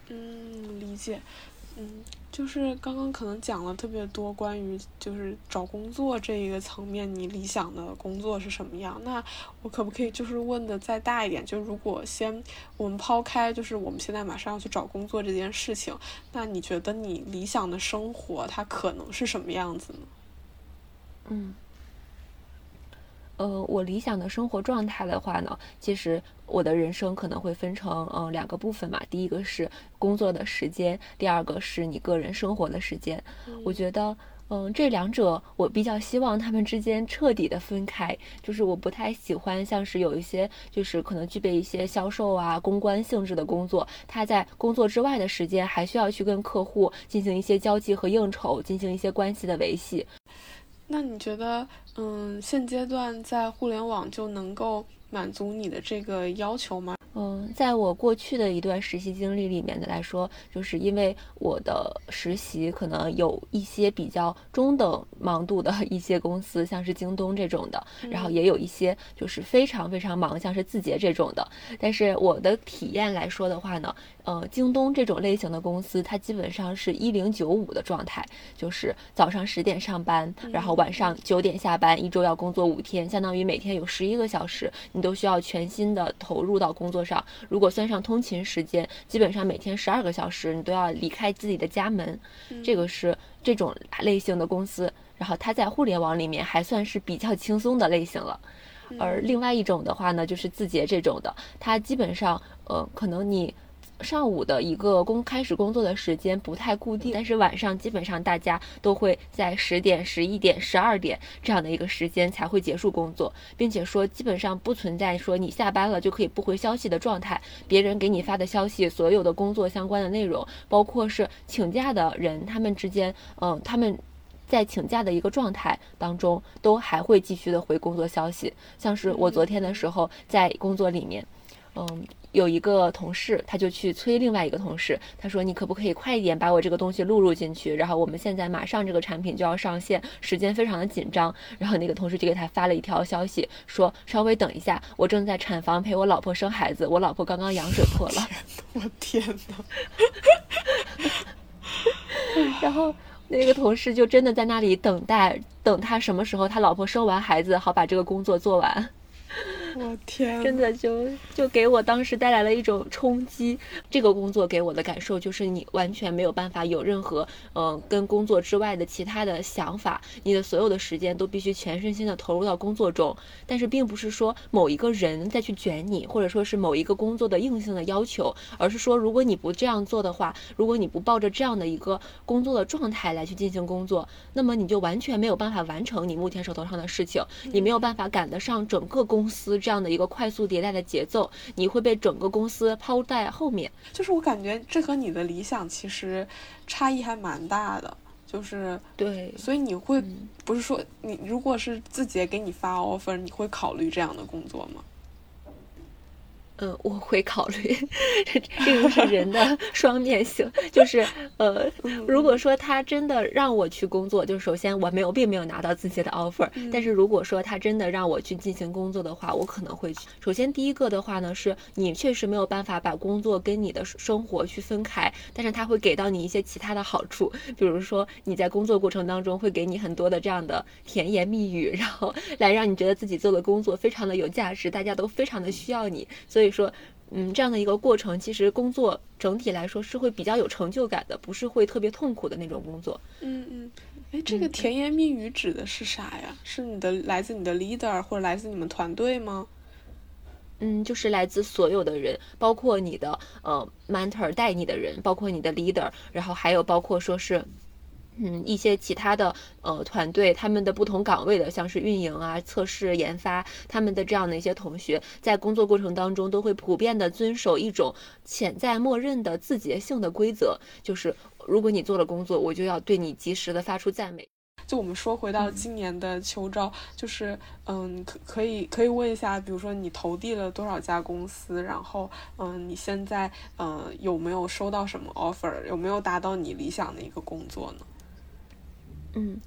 嗯，理解。嗯。就是刚刚可能讲了特别多关于就是找工作这一个层面，你理想的工作是什么样？那我可不可以就是问的再大一点？就如果先我们抛开就是我们现在马上要去找工作这件事情，那你觉得你理想的生活它可能是什么样子呢？嗯。呃，我理想的生活状态的话呢，其实我的人生可能会分成嗯两个部分嘛。第一个是工作的时间，第二个是你个人生活的时间。我觉得嗯这两者我比较希望他们之间彻底的分开，就是我不太喜欢像是有一些就是可能具备一些销售啊公关性质的工作，他在工作之外的时间还需要去跟客户进行一些交际和应酬，进行一些关系的维系。那你觉得，嗯，现阶段在互联网就能够满足你的这个要求吗？嗯，在我过去的一段实习经历里面的来说，就是因为我的实习可能有一些比较中等忙度的 一些公司，像是京东这种的，然后也有一些就是非常非常忙，像是字节这种的。但是我的体验来说的话呢，呃，京东这种类型的公司，它基本上是一零九五的状态，就是早上十点上班，然后晚上九点下班，一周要工作五天，相当于每天有十一个小时，你都需要全心的投入到工作。上，如果算上通勤时间，基本上每天十二个小时，你都要离开自己的家门。这个是这种类型的公司，然后它在互联网里面还算是比较轻松的类型了。而另外一种的话呢，就是字节这种的，它基本上，呃，可能你。上午的一个工开始工作的时间不太固定，但是晚上基本上大家都会在十点、十一点、十二点这样的一个时间才会结束工作，并且说基本上不存在说你下班了就可以不回消息的状态。别人给你发的消息，所有的工作相关的内容，包括是请假的人，他们之间，嗯，他们在请假的一个状态当中，都还会继续的回工作消息。像是我昨天的时候在工作里面，嗯。有一个同事，他就去催另外一个同事，他说：“你可不可以快一点把我这个东西录入进去？然后我们现在马上这个产品就要上线，时间非常的紧张。”然后那个同事就给他发了一条消息，说：“稍微等一下，我正在产房陪我老婆生孩子，我老婆刚刚羊水破了。”我天哪！然后那个同事就真的在那里等待，等他什么时候他老婆生完孩子，好把这个工作做完。我天，真的就就给我当时带来了一种冲击。这个工作给我的感受就是，你完全没有办法有任何嗯跟工作之外的其他的想法，你的所有的时间都必须全身心的投入到工作中。但是并不是说某一个人再去卷你，或者说是某一个工作的硬性的要求，而是说如果你不这样做的话，如果你不抱着这样的一个工作的状态来去进行工作，那么你就完全没有办法完成你目前手头上的事情，你没有办法赶得上整个公司。这样的一个快速迭代的节奏，你会被整个公司抛在后面。就是我感觉这和你的理想其实差异还蛮大的。就是对，所以你会不是说你如果是字节给你发 offer，你会考虑这样的工作吗？嗯，我会考虑，这个是人的 双面性。就是呃，如果说他真的让我去工作，就首先我没有并没有拿到自己的 offer，但是如果说他真的让我去进行工作的话，我可能会去。首先第一个的话呢，是你确实没有办法把工作跟你的生活去分开，但是他会给到你一些其他的好处，比如说你在工作过程当中会给你很多的这样的甜言蜜语，然后来让你觉得自己做的工作非常的有价值，大家都非常的需要你，所以。说，嗯，这样的一个过程，其实工作整体来说是会比较有成就感的，不是会特别痛苦的那种工作。嗯嗯，哎，这个甜言蜜语指的是啥呀？是你的来自你的 leader 或者来自你们团队吗？嗯，就是来自所有的人，包括你的呃 mentor 带你的人，包括你的 leader，然后还有包括说是。嗯，一些其他的呃团队，他们的不同岗位的，像是运营啊、测试、研发，他们的这样的一些同学，在工作过程当中都会普遍的遵守一种潜在默认的自觉性的规则，就是如果你做了工作，我就要对你及时的发出赞美。就我们说回到今年的秋招，就是嗯，可可以可以问一下，比如说你投递了多少家公司，然后嗯，你现在嗯有没有收到什么 offer，有没有达到你理想的一个工作呢？嗯，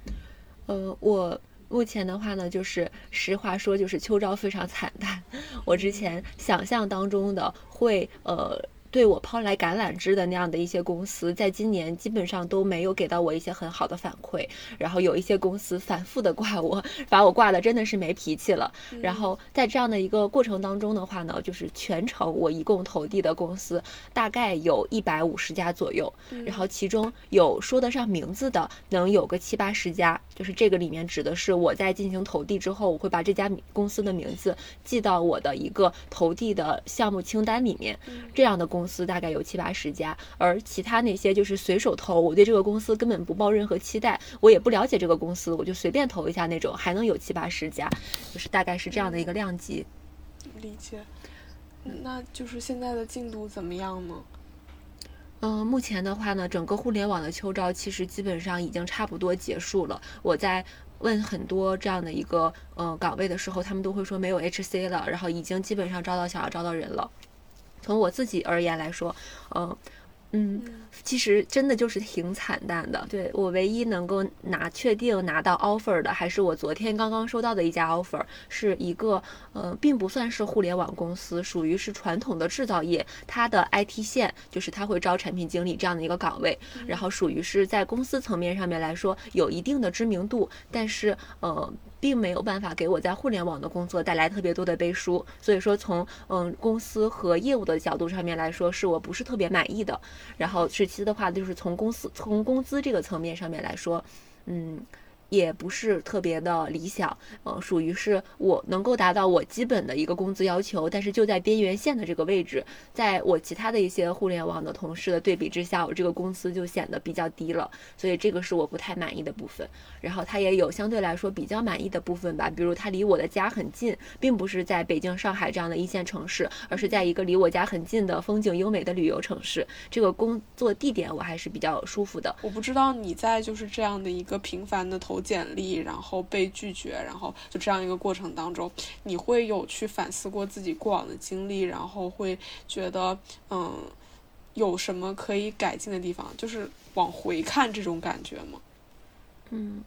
呃，我目前的话呢，就是实话说，就是秋招非常惨淡。我之前想象当中的会，呃。对我抛来橄榄枝的那样的一些公司，在今年基本上都没有给到我一些很好的反馈，然后有一些公司反复的挂我，把我挂的真的是没脾气了。然后在这样的一个过程当中的话呢，就是全程我一共投递的公司大概有一百五十家左右，然后其中有说得上名字的，能有个七八十家，就是这个里面指的是我在进行投递之后，我会把这家公司的名字记到我的一个投递的项目清单里面，这样的公。公司大概有七八十家，而其他那些就是随手投，我对这个公司根本不抱任何期待，我也不了解这个公司，我就随便投一下那种，还能有七八十家，就是大概是这样的一个量级。理解。那就是现在的进度怎么样呢？嗯，目前的话呢，整个互联网的秋招其实基本上已经差不多结束了。我在问很多这样的一个呃岗位的时候，他们都会说没有 HC 了，然后已经基本上招到想要招到人了。从我自己而言来说，嗯。嗯，其实真的就是挺惨淡的。对我唯一能够拿确定拿到 offer 的，还是我昨天刚刚收到的一家 offer，是一个呃，并不算是互联网公司，属于是传统的制造业，它的 IT 线就是它会招产品经理这样的一个岗位，然后属于是在公司层面上面来说有一定的知名度，但是呃。并没有办法给我在互联网的工作带来特别多的背书，所以说从嗯公司和业务的角度上面来说，是我不是特别满意的。然后是其次的话，就是从公司从工资这个层面上面来说，嗯。也不是特别的理想，呃，属于是我能够达到我基本的一个工资要求，但是就在边缘线的这个位置，在我其他的一些互联网的同事的对比之下，我这个工资就显得比较低了，所以这个是我不太满意的部分。然后它也有相对来说比较满意的部分吧，比如它离我的家很近，并不是在北京、上海这样的一线城市，而是在一个离我家很近的风景优美的旅游城市，这个工作地点我还是比较舒服的。我不知道你在就是这样的一个频繁的投。简历，然后被拒绝，然后就这样一个过程当中，你会有去反思过自己过往的经历，然后会觉得，嗯，有什么可以改进的地方，就是往回看这种感觉吗？嗯，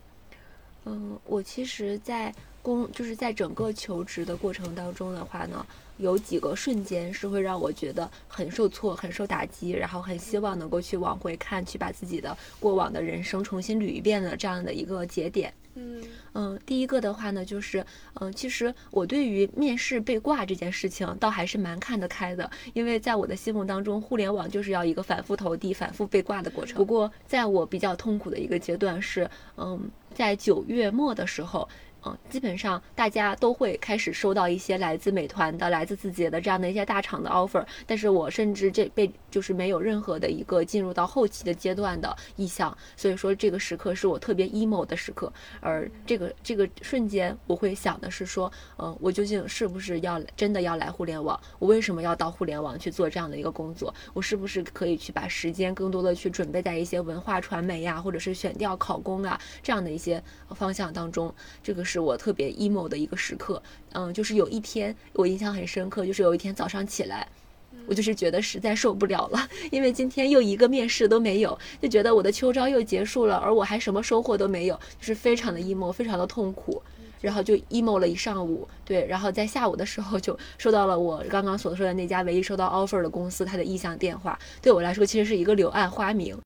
嗯，我其实，在工就是在整个求职的过程当中的话呢。有几个瞬间是会让我觉得很受挫、很受打击，然后很希望能够去往回看，去把自己的过往的人生重新捋一遍的这样的一个节点。嗯嗯，第一个的话呢，就是嗯，其实我对于面试被挂这件事情倒还是蛮看得开的，因为在我的心目当中，互联网就是要一个反复投递、反复被挂的过程。不过，在我比较痛苦的一个阶段是，嗯，在九月末的时候。嗯基本上大家都会开始收到一些来自美团的、来自字节的这样的一些大厂的 offer，但是我甚至这被就是没有任何的一个进入到后期的阶段的意向，所以说这个时刻是我特别 emo 的时刻。而这个这个瞬间，我会想的是说，嗯，我究竟是不是要真的要来互联网？我为什么要到互联网去做这样的一个工作？我是不是可以去把时间更多的去准备在一些文化传媒呀，或者是选调考公啊这样的一些方向当中？这个是。我特别 emo 的一个时刻，嗯，就是有一天我印象很深刻，就是有一天早上起来，我就是觉得实在受不了了，因为今天又一个面试都没有，就觉得我的秋招又结束了，而我还什么收获都没有，就是非常的 emo，非常的痛苦，然后就 emo 了一上午，对，然后在下午的时候就收到了我刚刚所说的那家唯一收到 offer 的公司他的意向电话，对我来说其实是一个柳暗花明。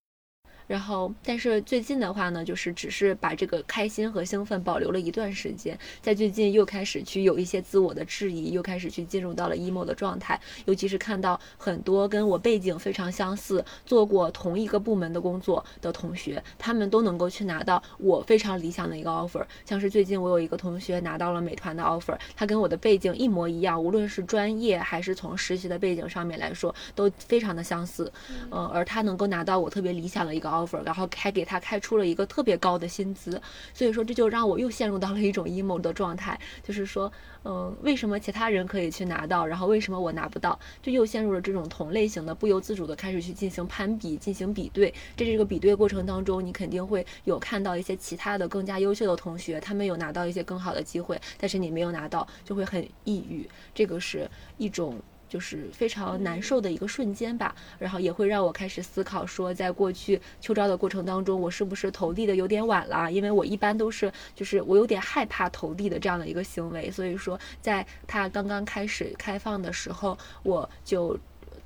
然后，但是最近的话呢，就是只是把这个开心和兴奋保留了一段时间，在最近又开始去有一些自我的质疑，又开始去进入到了 emo 的状态。尤其是看到很多跟我背景非常相似、做过同一个部门的工作的同学，他们都能够去拿到我非常理想的一个 offer。像是最近我有一个同学拿到了美团的 offer，他跟我的背景一模一样，无论是专业还是从实习的背景上面来说，都非常的相似。嗯，而他能够拿到我特别理想的一个 offer。然后还给他开出了一个特别高的薪资，所以说这就让我又陷入到了一种 emo 的状态，就是说，嗯，为什么其他人可以去拿到，然后为什么我拿不到，就又陷入了这种同类型的不由自主的开始去进行攀比、进行比对。在这个比对过程当中，你肯定会有看到一些其他的更加优秀的同学，他们有拿到一些更好的机会，但是你没有拿到，就会很抑郁。这个是一种。就是非常难受的一个瞬间吧，然后也会让我开始思考，说在过去秋招的过程当中，我是不是投递的有点晚了？因为我一般都是，就是我有点害怕投递的这样的一个行为，所以说在它刚刚开始开放的时候，我就。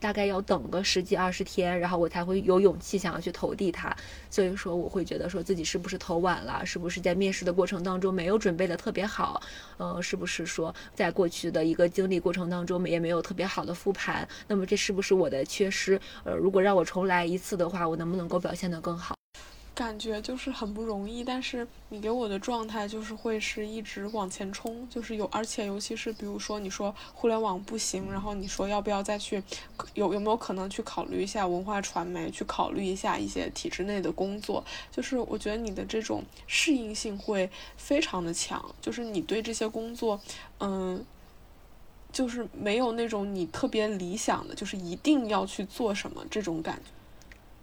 大概要等个十几二十天，然后我才会有勇气想要去投递它。所以说，我会觉得说自己是不是投晚了，是不是在面试的过程当中没有准备的特别好，呃，是不是说在过去的一个经历过程当中也没有特别好的复盘？那么这是不是我的缺失？呃，如果让我重来一次的话，我能不能够表现的更好？感觉就是很不容易，但是你给我的状态就是会是一直往前冲，就是有，而且尤其是比如说你说互联网不行，然后你说要不要再去，有有没有可能去考虑一下文化传媒，去考虑一下一些体制内的工作，就是我觉得你的这种适应性会非常的强，就是你对这些工作，嗯，就是没有那种你特别理想的，就是一定要去做什么这种感觉。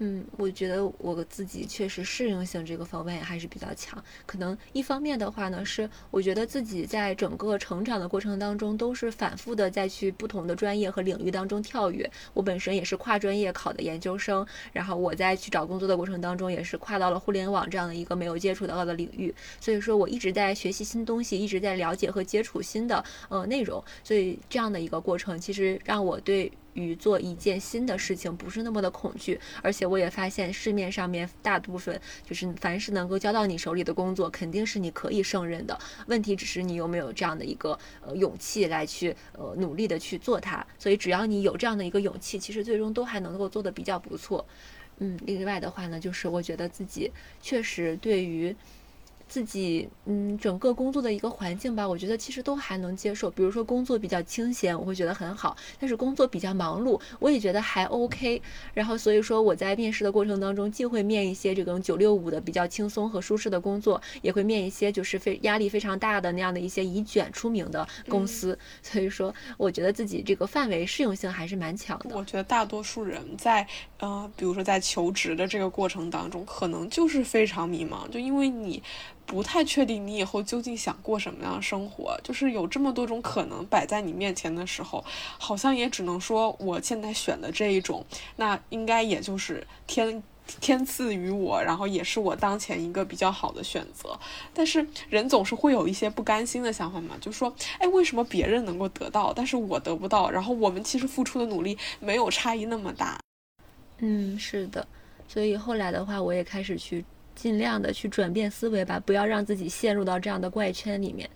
嗯，我觉得我自己确实适应性这个方面还是比较强。可能一方面的话呢，是我觉得自己在整个成长的过程当中，都是反复的在去不同的专业和领域当中跳跃。我本身也是跨专业考的研究生，然后我在去找工作的过程当中，也是跨到了互联网这样的一个没有接触到的领域。所以说我一直在学习新东西，一直在了解和接触新的呃内容。所以这样的一个过程，其实让我对。与做一件新的事情不是那么的恐惧，而且我也发现市面上面大部分就是凡是能够交到你手里的工作，肯定是你可以胜任的。问题只是你有没有这样的一个呃勇气来去呃努力的去做它。所以只要你有这样的一个勇气，其实最终都还能够做得比较不错。嗯，另外的话呢，就是我觉得自己确实对于。自己嗯，整个工作的一个环境吧，我觉得其实都还能接受。比如说工作比较清闲，我会觉得很好；但是工作比较忙碌，我也觉得还 OK。然后所以说我在面试的过程当中，既会面一些这种九六五的比较轻松和舒适的工作，也会面一些就是非压力非常大的那样的一些以卷出名的公司。所以说，我觉得自己这个范围适用性还是蛮强的。我觉得大多数人在呃，比如说在求职的这个过程当中，可能就是非常迷茫，就因为你。不太确定你以后究竟想过什么样的生活，就是有这么多种可能摆在你面前的时候，好像也只能说我现在选的这一种，那应该也就是天天赐予我，然后也是我当前一个比较好的选择。但是人总是会有一些不甘心的想法嘛，就说，哎，为什么别人能够得到，但是我得不到？然后我们其实付出的努力没有差异那么大。嗯，是的，所以后来的话，我也开始去。尽量的去转变思维吧，不要让自己陷入到这样的怪圈里面。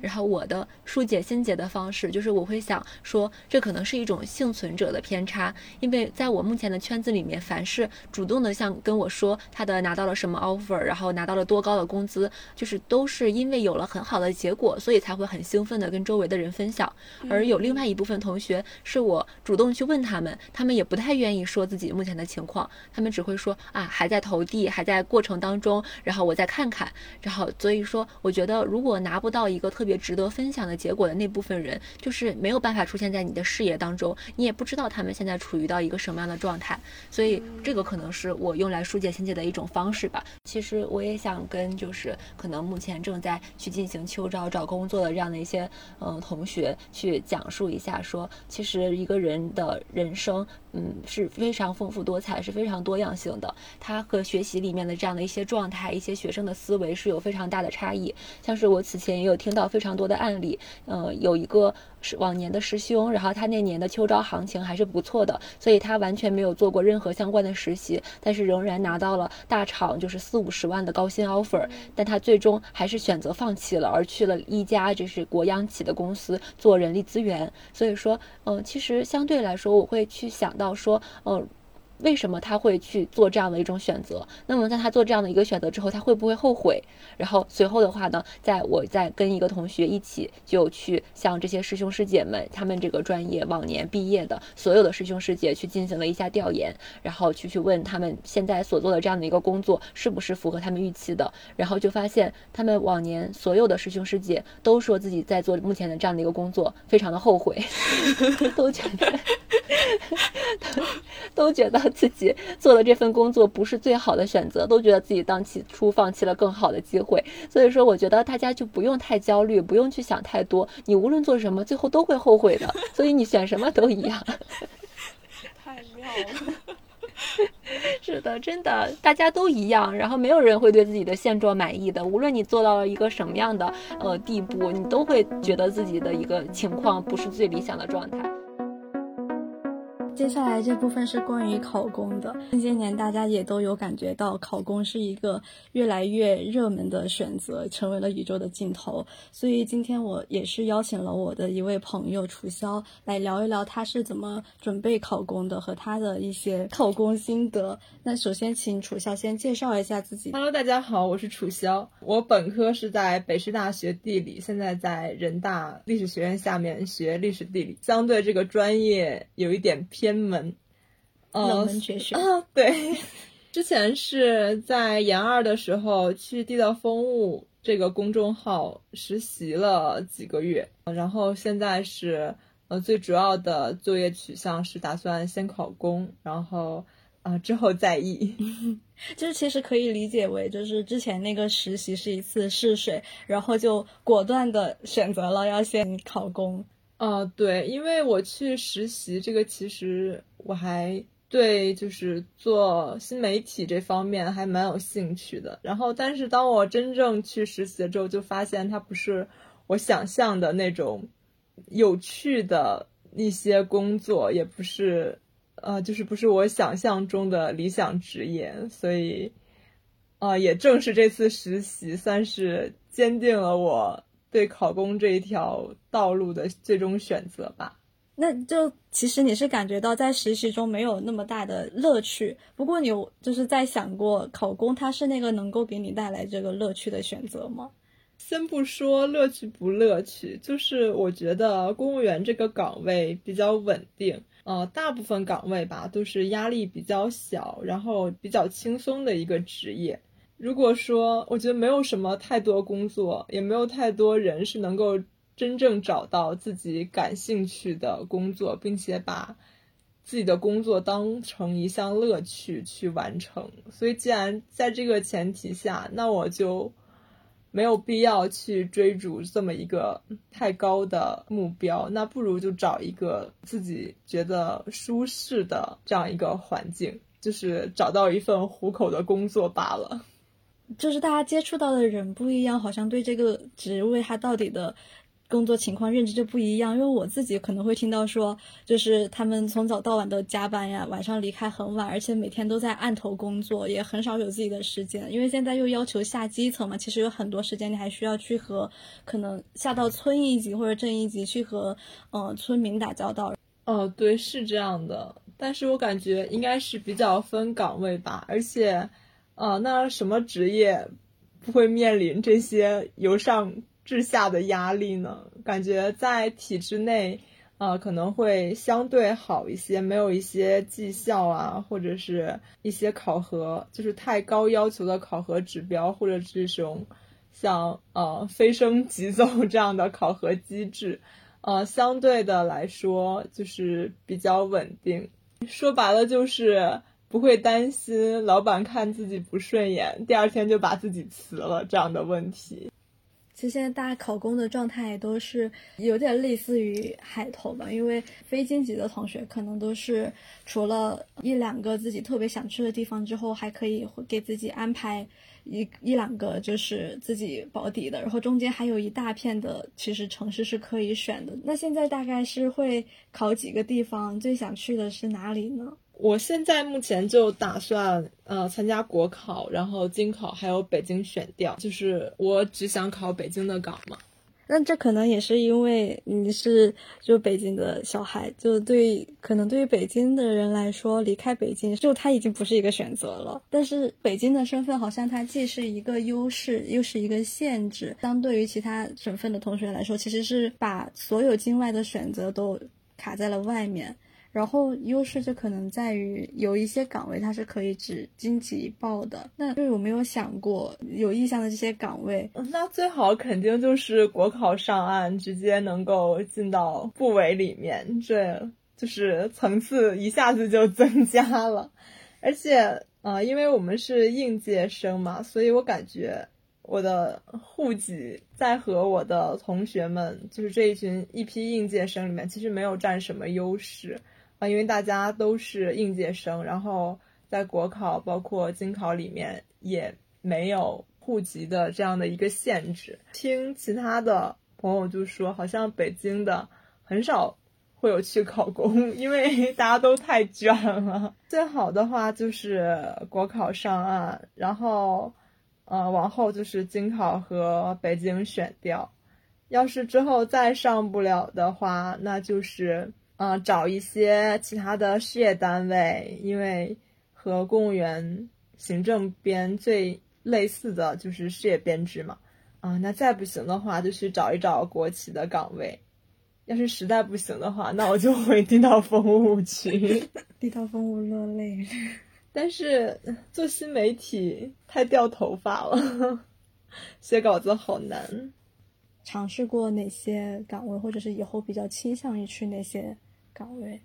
然后我的疏解心结的方式，就是我会想说，这可能是一种幸存者的偏差，因为在我目前的圈子里面，凡是主动的像跟我说他的拿到了什么 offer，然后拿到了多高的工资，就是都是因为有了很好的结果，所以才会很兴奋的跟周围的人分享。而有另外一部分同学，是我主动去问他们，他们也不太愿意说自己目前的情况，他们只会说啊，还在投递，还在过程。当中，然后我再看看，然后所以说，我觉得如果拿不到一个特别值得分享的结果的那部分人，就是没有办法出现在你的视野当中，你也不知道他们现在处于到一个什么样的状态，所以这个可能是我用来疏解心结的一种方式吧。其实我也想跟就是可能目前正在去进行秋招找工作的这样的一些嗯同学去讲述一下，说其实一个人的人生。嗯，是非常丰富多彩，是非常多样性的。它和学习里面的这样的一些状态，一些学生的思维是有非常大的差异。像是我此前也有听到非常多的案例，呃，有一个。是往年的师兄，然后他那年的秋招行情还是不错的，所以他完全没有做过任何相关的实习，但是仍然拿到了大厂就是四五十万的高薪 offer，但他最终还是选择放弃了，而去了一家就是国央企的公司做人力资源。所以说，嗯，其实相对来说，我会去想到说，嗯。为什么他会去做这样的一种选择？那么在他做这样的一个选择之后，他会不会后悔？然后随后的话呢，在我在跟一个同学一起就去向这些师兄师姐们，他们这个专业往年毕业的所有的师兄师姐去进行了一下调研，然后去去问他们现在所做的这样的一个工作是不是符合他们预期的，然后就发现他们往年所有的师兄师姐都说自己在做目前的这样的一个工作非常的后悔，都觉得都觉得。自己做的这份工作不是最好的选择，都觉得自己当起初放弃了更好的机会。所以说，我觉得大家就不用太焦虑，不用去想太多。你无论做什么，最后都会后悔的。所以你选什么都一样。太妙了。是的，真的，大家都一样。然后没有人会对自己的现状满意的。无论你做到了一个什么样的呃地步，你都会觉得自己的一个情况不是最理想的状态。接下来这部分是关于考公的。近些年，大家也都有感觉到考公是一个越来越热门的选择，成为了宇宙的尽头。所以今天我也是邀请了我的一位朋友楚潇来聊一聊他是怎么准备考公的和他的一些考公心得。那首先请楚潇先介绍一下自己。Hello，大家好，我是楚潇，我本科是在北师大学地理，现在在人大历史学院下面学历史地理，相对这个专业有一点偏。偏门，冷门绝学啊！对，之前是在研二的时候去地道风物这个公众号实习了几个月，然后现在是呃最主要的就业取向是打算先考公，然后啊之后再议。就是其实可以理解为，就是之前那个实习是一次试水，然后就果断的选择了要先考公。啊，对，因为我去实习，这个其实我还对就是做新媒体这方面还蛮有兴趣的。然后，但是当我真正去实习了之后，就发现它不是我想象的那种有趣的一些工作，也不是，呃，就是不是我想象中的理想职业。所以，啊，也正是这次实习，算是坚定了我。对考公这一条道路的最终选择吧，那就其实你是感觉到在实习中没有那么大的乐趣。不过你有就是在想过考公，它是那个能够给你带来这个乐趣的选择吗？先不说乐趣不乐趣，就是我觉得公务员这个岗位比较稳定，呃，大部分岗位吧都是压力比较小，然后比较轻松的一个职业。如果说我觉得没有什么太多工作，也没有太多人是能够真正找到自己感兴趣的工作，并且把自己的工作当成一项乐趣去完成。所以，既然在这个前提下，那我就没有必要去追逐这么一个太高的目标。那不如就找一个自己觉得舒适的这样一个环境，就是找到一份糊口的工作罢了。就是大家接触到的人不一样，好像对这个职位他到底的工作情况认知就不一样。因为我自己可能会听到说，就是他们从早到晚都加班呀，晚上离开很晚，而且每天都在案头工作，也很少有自己的时间。因为现在又要求下基层嘛，其实有很多时间你还需要去和可能下到村一级或者镇一级去和呃村民打交道。哦，对，是这样的。但是我感觉应该是比较分岗位吧，而且。啊，那什么职业不会面临这些由上至下的压力呢？感觉在体制内，啊，可能会相对好一些，没有一些绩效啊，或者是一些考核，就是太高要求的考核指标，或者这种像呃飞升急走这样的考核机制，呃，相对的来说就是比较稳定。说白了就是。不会担心老板看自己不顺眼，第二天就把自己辞了这样的问题。其实现在大家考公的状态也都是有点类似于海投吧，因为非京籍的同学可能都是除了一两个自己特别想去的地方之后，还可以给自己安排一一两个就是自己保底的，然后中间还有一大片的其实城市是可以选的。那现在大概是会考几个地方？最想去的是哪里呢？我现在目前就打算呃参加国考，然后京考还有北京选调，就是我只想考北京的岗嘛。那这可能也是因为你是就北京的小孩，就对可能对于北京的人来说，离开北京就他已经不是一个选择了。但是北京的身份好像它既是一个优势，又是一个限制。相对于其他省份的同学来说，其实是把所有境外的选择都卡在了外面。然后优势就可能在于有一些岗位它是可以只经济报的，那就有没有想过有意向的这些岗位？那最好肯定就是国考上岸，直接能够进到部委里面，这就是层次一下子就 增加了。而且啊，因为我们是应届生嘛，所以我感觉我的户籍在和我的同学们，就是这一群一批应届生里面，其实没有占什么优势。啊，因为大家都是应届生，然后在国考包括京考里面也没有户籍的这样的一个限制。听其他的朋友就说，好像北京的很少会有去考公，因为大家都太卷了。最好的话就是国考上岸，然后，呃，往后就是京考和北京选调。要是之后再上不了的话，那就是。嗯，找一些其他的事业单位，因为和公务员行政编最类似的就是事业编制嘛。啊，那再不行的话，就去找一找国企的岗位。要是实在不行的话，那我就回地道风物去。地道风物落泪。但是做新媒体太掉头发了，写稿子好难。尝试过哪些岗位，或者是以后比较倾向于去哪些？岗位，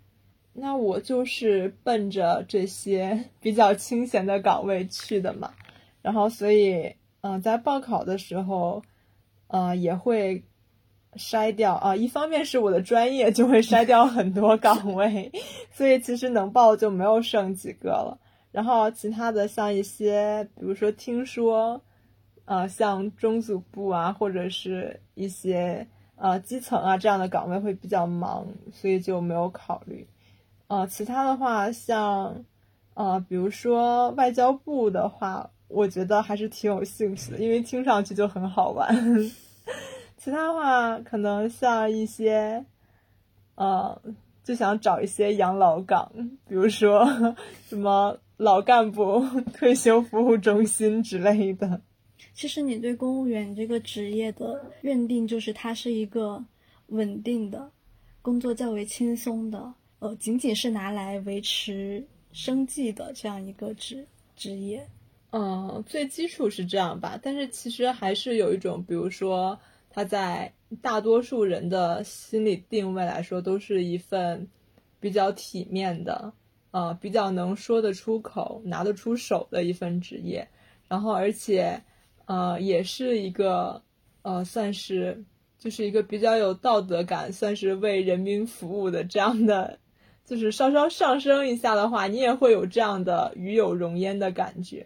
那我就是奔着这些 比较清闲的岗位去的嘛，然后所以，嗯，在报考的时候，呃，也会筛掉啊。一方面是我的专业就会筛掉很多岗位，所以其实能报就没有剩几个了。然后其他的像一些，比如说听说，呃，像中组部啊，或者是一些呃基层啊这样的岗位会比较忙，所以就没有考虑。呃，其他的话，像，呃，比如说外交部的话，我觉得还是挺有兴趣的，因为听上去就很好玩。其他的话，可能像一些，呃，就想找一些养老岗，比如说 什么老干部退休服务中心之类的。其实你对公务员这个职业的认定，就是它是一个稳定的工作，较为轻松的。呃，仅仅是拿来维持生计的这样一个职职业，嗯，最基础是这样吧。但是其实还是有一种，比如说，他在大多数人的心理定位来说，都是一份比较体面的，呃，比较能说得出口、拿得出手的一份职业。然后，而且，呃，也是一个，呃，算是就是一个比较有道德感，算是为人民服务的这样的。就是稍稍上升一下的话，你也会有这样的与有荣焉的感觉。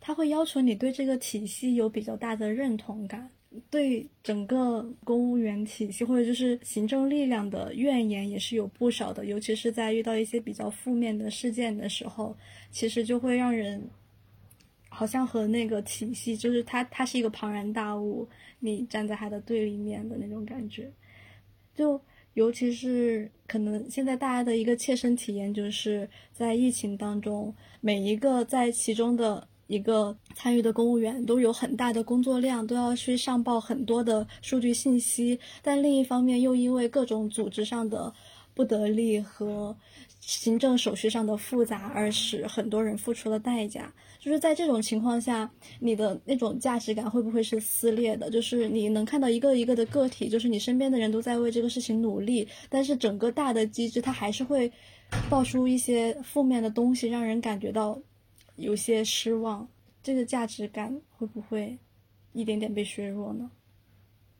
他会要求你对这个体系有比较大的认同感，对整个公务员体系或者就是行政力量的怨言也是有不少的。尤其是在遇到一些比较负面的事件的时候，其实就会让人好像和那个体系，就是他他是一个庞然大物，你站在他的对立面的那种感觉，就。尤其是可能现在大家的一个切身体验，就是在疫情当中，每一个在其中的一个参与的公务员都有很大的工作量，都要去上报很多的数据信息。但另一方面，又因为各种组织上的不得力和行政手续上的复杂，而使很多人付出了代价。就是在这种情况下，你的那种价值感会不会是撕裂的？就是你能看到一个一个的个体，就是你身边的人都在为这个事情努力，但是整个大的机制它还是会爆出一些负面的东西，让人感觉到有些失望。这个价值感会不会一点点被削弱呢？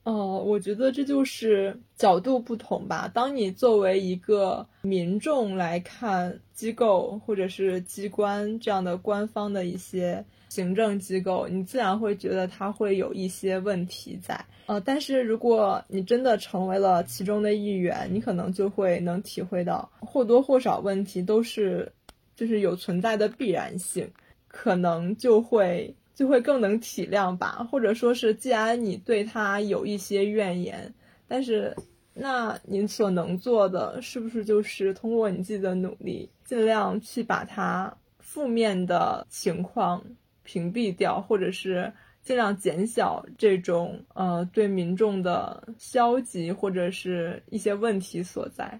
哦，我觉得这就是角度不同吧。当你作为一个民众来看机构或者是机关这样的官方的一些行政机构，你自然会觉得它会有一些问题在。呃，但是如果你真的成为了其中的一员，你可能就会能体会到或多或少问题都是就是有存在的必然性，可能就会。就会更能体谅吧，或者说是，既然你对他有一些怨言，但是那您所能做的是不是就是通过你自己的努力，尽量去把他负面的情况屏蔽掉，或者是尽量减小这种呃对民众的消极或者是一些问题所在。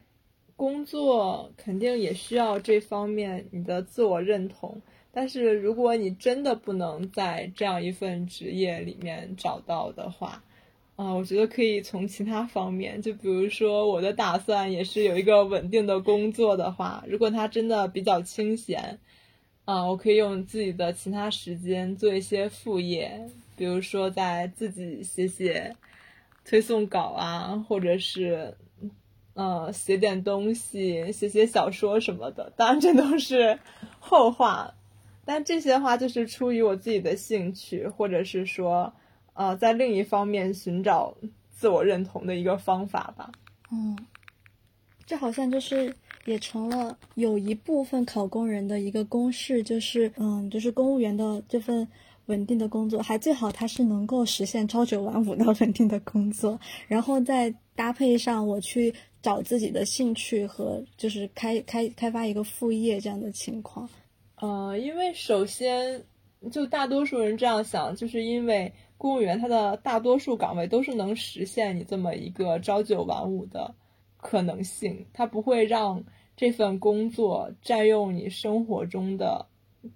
工作肯定也需要这方面你的自我认同。但是如果你真的不能在这样一份职业里面找到的话，啊，我觉得可以从其他方面，就比如说我的打算也是有一个稳定的工作的话，如果它真的比较清闲，啊，我可以用自己的其他时间做一些副业，比如说在自己写写推送稿啊，或者是，呃，写点东西，写写小说什么的。当然这都是后话。但这些话就是出于我自己的兴趣，或者是说，呃，在另一方面寻找自我认同的一个方法吧。嗯，这好像就是也成了有一部分考公人的一个公式，就是嗯，就是公务员的这份稳定的工作，还最好它是能够实现朝九晚五的稳定的工作，然后再搭配上我去找自己的兴趣和就是开开开发一个副业这样的情况。呃，因为首先，就大多数人这样想，就是因为公务员他的大多数岗位都是能实现你这么一个朝九晚五的可能性，他不会让这份工作占用你生活中的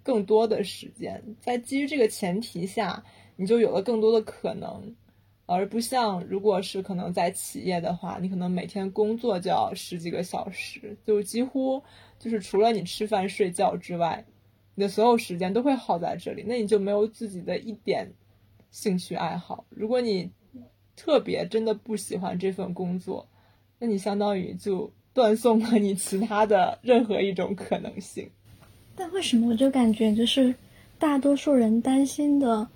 更多的时间。在基于这个前提下，你就有了更多的可能，而不像如果是可能在企业的话，你可能每天工作就要十几个小时，就几乎就是除了你吃饭睡觉之外，你的所有时间都会耗在这里，那你就没有自己的一点兴趣爱好。如果你特别真的不喜欢这份工作，那你相当于就断送了你其他的任何一种可能性。但为什么我就感觉就是大多数人担心的？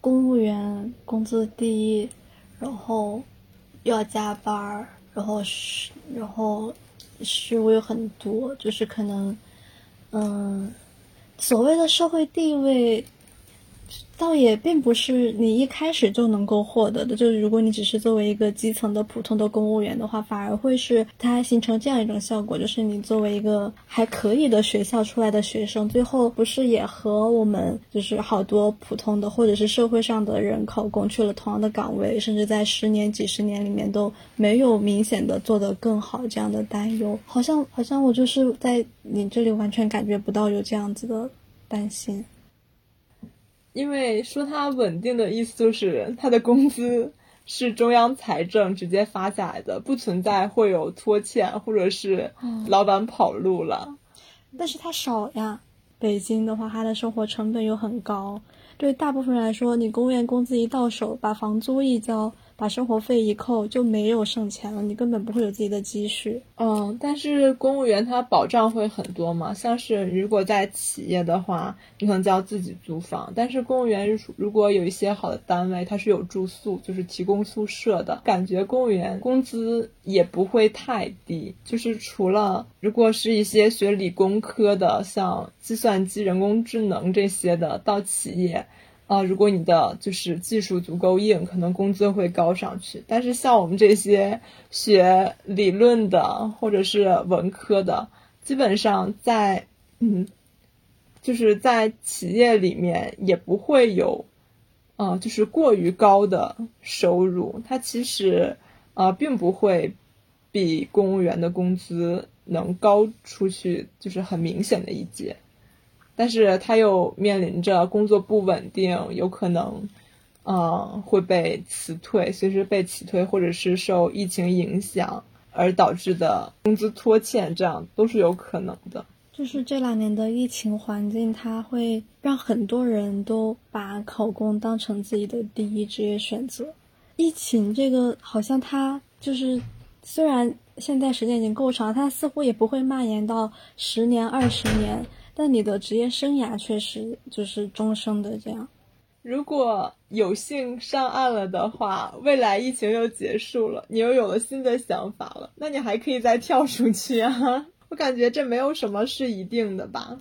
公务员工资低，然后要加班，然后是然后事务又很多，就是可能，嗯，所谓的社会地位。倒也并不是你一开始就能够获得的，就是如果你只是作为一个基层的普通的公务员的话，反而会是它形成这样一种效果，就是你作为一个还可以的学校出来的学生，最后不是也和我们就是好多普通的或者是社会上的人考公去了同样的岗位，甚至在十年几十年里面都没有明显的做得更好这样的担忧，好像好像我就是在你这里完全感觉不到有这样子的担心。因为说它稳定的意思就是它的工资是中央财政直接发下来的，不存在会有拖欠或者是老板跑路了。但是它少呀，北京的话，它的生活成本又很高，对大部分人来说，你公务员工资一到手，把房租一交。把生活费一扣就没有剩钱了，你根本不会有自己的积蓄。嗯，但是公务员他保障会很多嘛，像是如果在企业的话，你可能就要自己租房。但是公务员如果有一些好的单位，它是有住宿，就是提供宿舍的。感觉公务员工资也不会太低，就是除了如果是一些学理工科的，像计算机、人工智能这些的，到企业。啊，如果你的就是技术足够硬，可能工资会高上去。但是像我们这些学理论的或者是文科的，基本上在嗯，就是在企业里面也不会有，啊，就是过于高的收入。它其实啊，并不会比公务员的工资能高出去，就是很明显的一截。但是他又面临着工作不稳定，有可能，嗯，会被辞退，随时被辞退，或者是受疫情影响而导致的工资拖欠，这样都是有可能的。就是这两年的疫情环境，它会让很多人都把考公当成自己的第一职业选择。疫情这个好像它就是，虽然现在时间已经够长，它似乎也不会蔓延到十年、二十年。但你的职业生涯确实就是终生的这样。如果有幸上岸了的话，未来疫情又结束了，你又有了新的想法了，那你还可以再跳出去啊！我感觉这没有什么是一定的吧。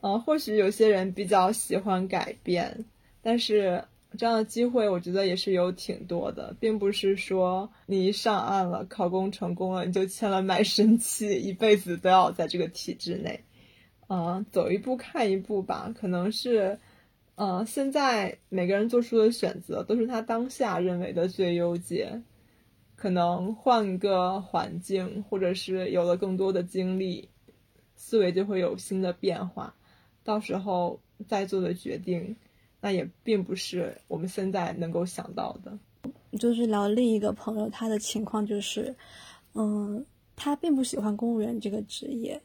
嗯，或许有些人比较喜欢改变，但是这样的机会我觉得也是有挺多的，并不是说你一上岸了，考公成功了，你就签了卖身契，一辈子都要在这个体制内。啊，走一步看一步吧。可能是，呃，现在每个人做出的选择都是他当下认为的最优解。可能换个环境，或者是有了更多的经历，思维就会有新的变化。到时候再做的决定，那也并不是我们现在能够想到的。就是聊另一个朋友，他的情况就是，嗯，他并不喜欢公务员这个职业。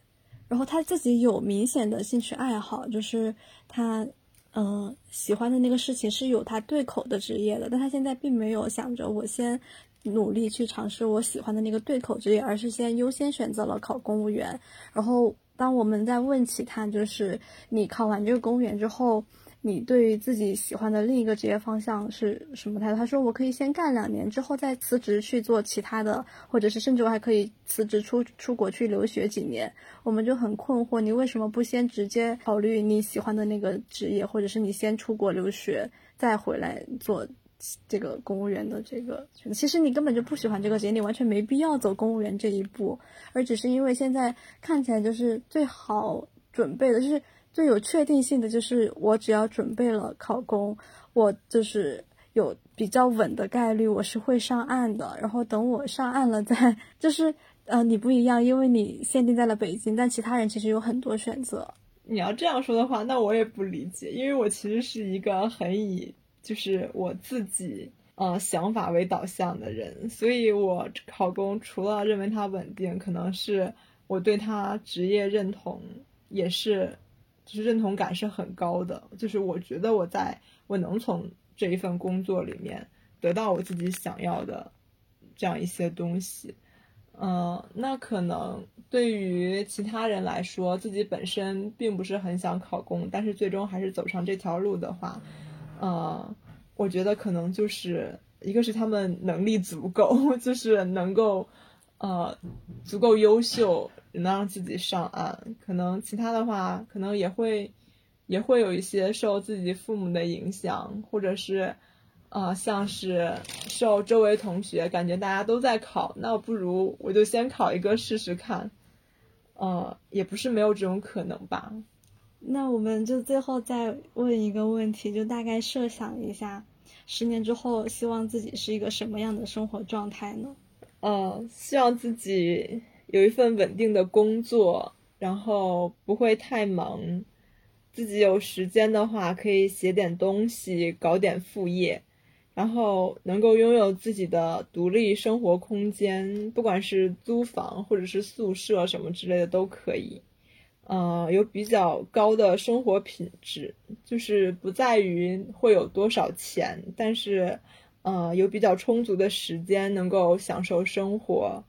然后他自己有明显的兴趣爱好，就是他，嗯，喜欢的那个事情是有他对口的职业的，但他现在并没有想着我先努力去尝试我喜欢的那个对口职业，而是先优先选择了考公务员。然后当我们在问起他，就是你考完这个公务员之后。你对于自己喜欢的另一个职业方向是什么态度？他说：“我可以先干两年，之后再辞职去做其他的，或者是甚至我还可以辞职出出国去留学几年。”我们就很困惑，你为什么不先直接考虑你喜欢的那个职业，或者是你先出国留学再回来做这个公务员的这个？其实你根本就不喜欢这个职业，你完全没必要走公务员这一步，而只是因为现在看起来就是最好准备的，就是。最有确定性的就是，我只要准备了考公，我就是有比较稳的概率，我是会上岸的。然后等我上岸了再，就是呃，你不一样，因为你限定在了北京，但其他人其实有很多选择。你要这样说的话，那我也不理解，因为我其实是一个很以就是我自己呃想法为导向的人，所以我考公除了认为它稳定，可能是我对他职业认同也是，就是认同感是很高的，就是我觉得我在我能从这一份工作里面得到我自己想要的这样一些东西。嗯，那可能对于其他人来说，自己本身并不是很想考公，但是最终还是走上这条路的话，呃，我觉得可能就是一个是他们能力足够，就是能够，呃，足够优秀，能让自己上岸。可能其他的话，可能也会，也会有一些受自己父母的影响，或者是。啊，像是受周围同学感觉大家都在考，那不如我就先考一个试试看。呃，也不是没有这种可能吧。那我们就最后再问一个问题，就大概设想一下，十年之后希望自己是一个什么样的生活状态呢？呃，希望自己有一份稳定的工作，然后不会太忙，自己有时间的话可以写点东西，搞点副业。然后能够拥有自己的独立生活空间，不管是租房或者是宿舍什么之类的都可以。呃，有比较高的生活品质，就是不在于会有多少钱，但是，呃，有比较充足的时间能够享受生活。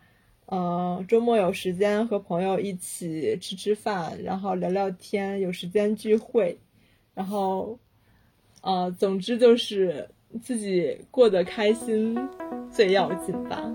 呃，周末有时间和朋友一起吃吃饭，然后聊聊天，有时间聚会，然后，呃，总之就是。自己过得开心最要紧吧。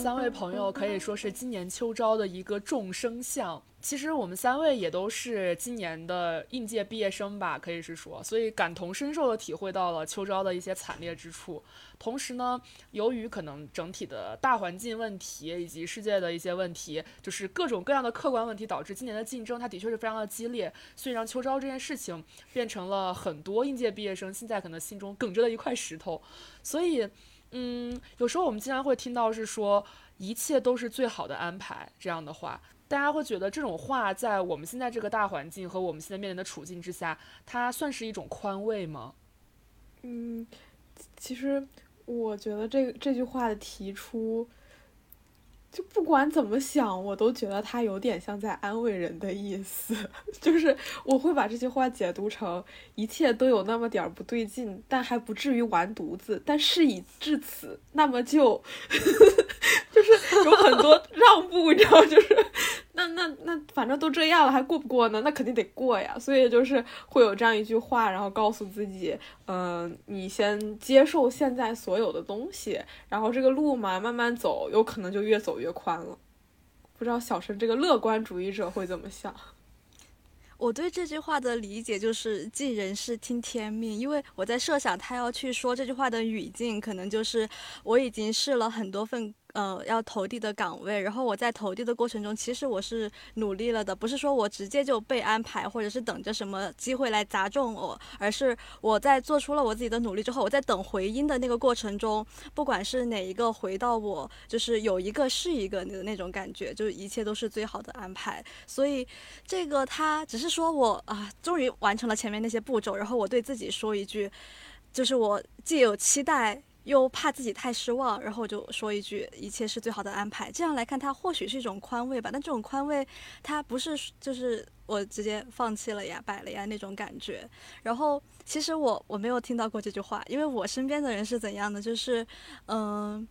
三位朋友可以说是今年秋招的一个众生相。其实我们三位也都是今年的应届毕业生吧，可以是说，所以感同身受的体会到了秋招的一些惨烈之处。同时呢，由于可能整体的大环境问题以及世界的一些问题，就是各种各样的客观问题，导致今年的竞争它的确是非常的激烈，所以让秋招这件事情变成了很多应届毕业生现在可能心中梗着的一块石头。所以，嗯，有时候我们经常会听到是说一切都是最好的安排这样的话。大家会觉得这种话在我们现在这个大环境和我们现在面临的处境之下，它算是一种宽慰吗？嗯，其实我觉得这这句话的提出。就不管怎么想，我都觉得他有点像在安慰人的意思，就是我会把这句话解读成一切都有那么点儿不对劲，但还不至于完犊子。但事已至此，那么就 就是有很多让步，你知道，就是那那那反正都这样了，还过不过呢？那肯定得过呀。所以就是会有这样一句话，然后告诉自己，嗯，你先接受现在所有的东西，然后这个路嘛，慢慢走，有可能就越走。越宽了，不知道小陈这个乐观主义者会怎么想？我对这句话的理解就是尽人事听天命，因为我在设想他要去说这句话的语境，可能就是我已经试了很多份。呃，要投递的岗位，然后我在投递的过程中，其实我是努力了的，不是说我直接就被安排，或者是等着什么机会来砸中我，而是我在做出了我自己的努力之后，我在等回音的那个过程中，不管是哪一个回到我，就是有一个是一个的那种感觉，就是一切都是最好的安排。所以这个他只是说我啊，终于完成了前面那些步骤，然后我对自己说一句，就是我既有期待。又怕自己太失望，然后我就说一句：“一切是最好的安排。”这样来看，它或许是一种宽慰吧。但这种宽慰，它不是就是我直接放弃了呀、摆了呀那种感觉。然后，其实我我没有听到过这句话，因为我身边的人是怎样的？就是，嗯，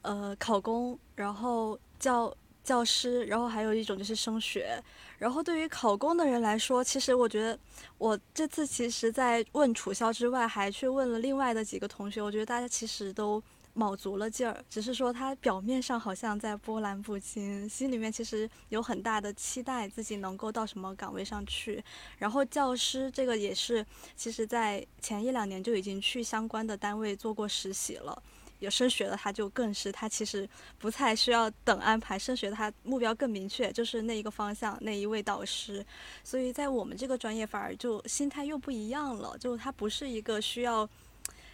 呃，考公，然后教教师，然后还有一种就是升学。然后对于考公的人来说，其实我觉得我这次其实，在问楚萧之外，还去问了另外的几个同学。我觉得大家其实都卯足了劲儿，只是说他表面上好像在波澜不惊，心里面其实有很大的期待，自己能够到什么岗位上去。然后教师这个也是，其实在前一两年就已经去相关的单位做过实习了。有升学的他就更是，他其实不太需要等安排，升学他目标更明确，就是那一个方向那一位导师，所以在我们这个专业反而就心态又不一样了，就他不是一个需要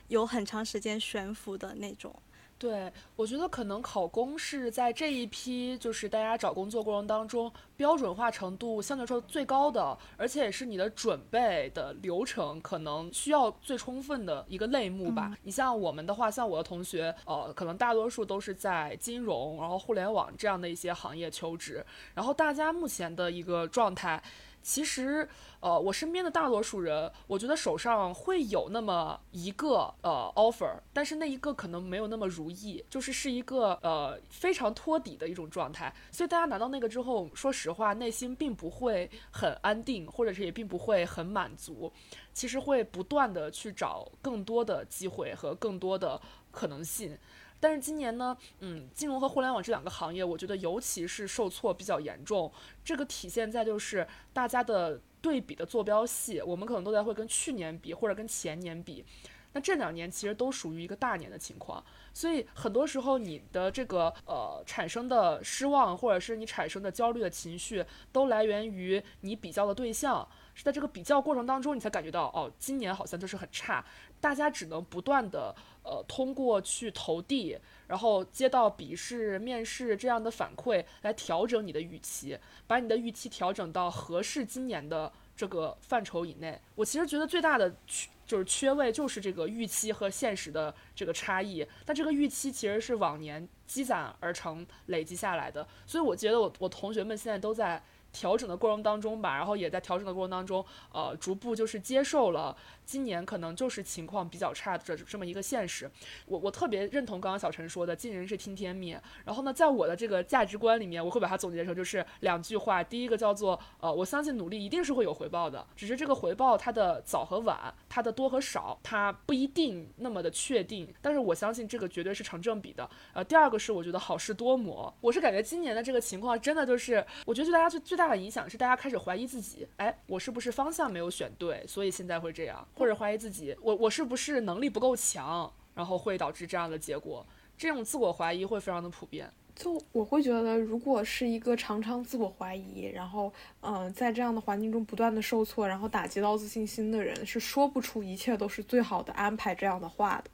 有很长时间悬浮的那种，对，我觉得可能考公是在这一批就是大家找工作过程当中标准化程度相对来说最高的，而且也是你的准备的流程可能需要最充分的一个类目吧。你像我们的话，像我的同学，呃，可能大多数都是在金融、然后互联网这样的一些行业求职，然后大家目前的一个状态。其实，呃，我身边的大多数人，我觉得手上会有那么一个呃 offer，但是那一个可能没有那么如意，就是是一个呃非常托底的一种状态。所以大家拿到那个之后，说实话，内心并不会很安定，或者是也并不会很满足。其实会不断的去找更多的机会和更多的可能性。但是今年呢，嗯，金融和互联网这两个行业，我觉得尤其是受挫比较严重。这个体现在就是大家的对比的坐标系，我们可能都在会跟去年比或者跟前年比。那这两年其实都属于一个大年的情况，所以很多时候你的这个呃产生的失望或者是你产生的焦虑的情绪，都来源于你比较的对象。是在这个比较过程当中，你才感觉到哦，今年好像就是很差。大家只能不断的呃通过去投递，然后接到笔试、面试这样的反馈来调整你的预期，把你的预期调整到合适今年的这个范畴以内。我其实觉得最大的缺就是缺位就是这个预期和现实的这个差异。但这个预期其实是往年积攒而成、累积下来的，所以我觉得我我同学们现在都在。调整的过程当中吧，然后也在调整的过程当中，呃，逐步就是接受了今年可能就是情况比较差的这这么一个现实。我我特别认同刚刚小陈说的“尽人事听天命”。然后呢，在我的这个价值观里面，我会把它总结成就是两句话。第一个叫做呃，我相信努力一定是会有回报的，只是这个回报它的早和晚，它的多和少，它不一定那么的确定。但是我相信这个绝对是成正比的。呃，第二个是我觉得好事多磨。我是感觉今年的这个情况真的就是，我觉得对大家最最大。的影响是大家开始怀疑自己，哎，我是不是方向没有选对，所以现在会这样，或者怀疑自己，我我是不是能力不够强，然后会导致这样的结果，这种自我怀疑会非常的普遍。就我会觉得，如果是一个常常自我怀疑，然后嗯，在这样的环境中不断的受挫，然后打击到自信心的人，是说不出一切都是最好的安排这样的话的。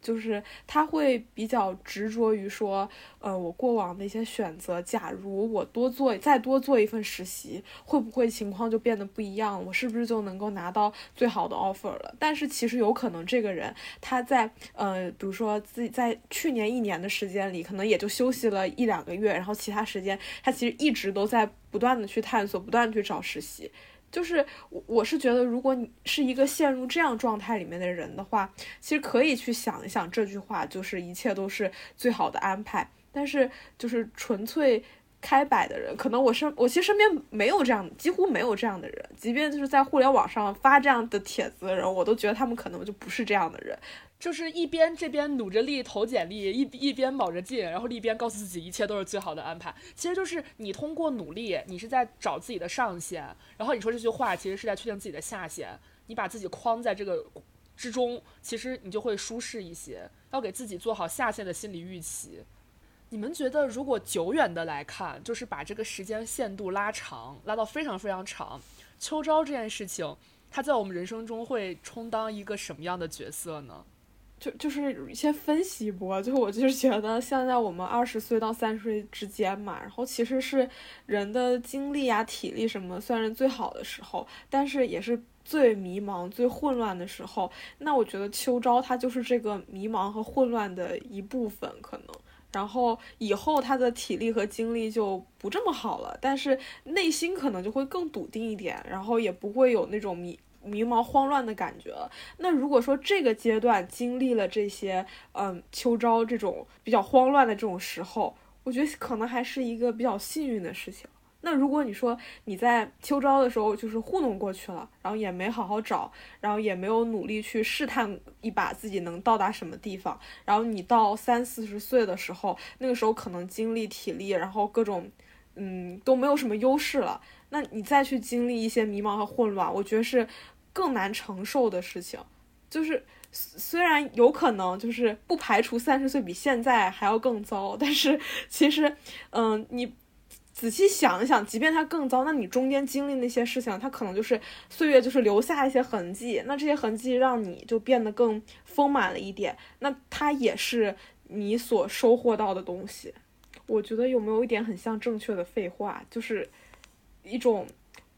就是他会比较执着于说，呃，我过往的一些选择，假如我多做再多做一份实习，会不会情况就变得不一样？我是不是就能够拿到最好的 offer 了？但是其实有可能这个人他在呃，比如说自己在去年一年的时间里，可能也就休息了一两个月，然后其他时间他其实一直都在不断的去探索，不断的去找实习。就是我，我是觉得，如果你是一个陷入这样状态里面的人的话，其实可以去想一想这句话，就是一切都是最好的安排。但是，就是纯粹开摆的人，可能我身我其实身边没有这样，几乎没有这样的人。即便就是在互联网上发这样的帖子的人，我都觉得他们可能就不是这样的人。就是一边这边努着力投简历，一一边卯着劲，然后一边告诉自己一切都是最好的安排。其实就是你通过努力，你是在找自己的上限，然后你说这句话其实是在确定自己的下限。你把自己框在这个之中，其实你就会舒适一些。要给自己做好下限的心理预期。你们觉得，如果久远的来看，就是把这个时间限度拉长，拉到非常非常长，秋招这件事情，它在我们人生中会充当一个什么样的角色呢？就就是先分析一波，就我就是觉得现在我们二十岁到三十岁之间嘛，然后其实是人的精力啊、体力什么算是最好的时候，但是也是最迷茫、最混乱的时候。那我觉得秋招它就是这个迷茫和混乱的一部分，可能。然后以后他的体力和精力就不这么好了，但是内心可能就会更笃定一点，然后也不会有那种迷。迷茫慌乱的感觉了。那如果说这个阶段经历了这些，嗯，秋招这种比较慌乱的这种时候，我觉得可能还是一个比较幸运的事情。那如果你说你在秋招的时候就是糊弄过去了，然后也没好好找，然后也没有努力去试探一把自己能到达什么地方，然后你到三四十岁的时候，那个时候可能精力、体力，然后各种，嗯，都没有什么优势了。那你再去经历一些迷茫和混乱，我觉得是更难承受的事情。就是虽然有可能，就是不排除三十岁比现在还要更糟，但是其实，嗯，你仔细想一想，即便它更糟，那你中间经历那些事情，它可能就是岁月，就是留下一些痕迹。那这些痕迹让你就变得更丰满了一点，那它也是你所收获到的东西。我觉得有没有一点很像正确的废话，就是一种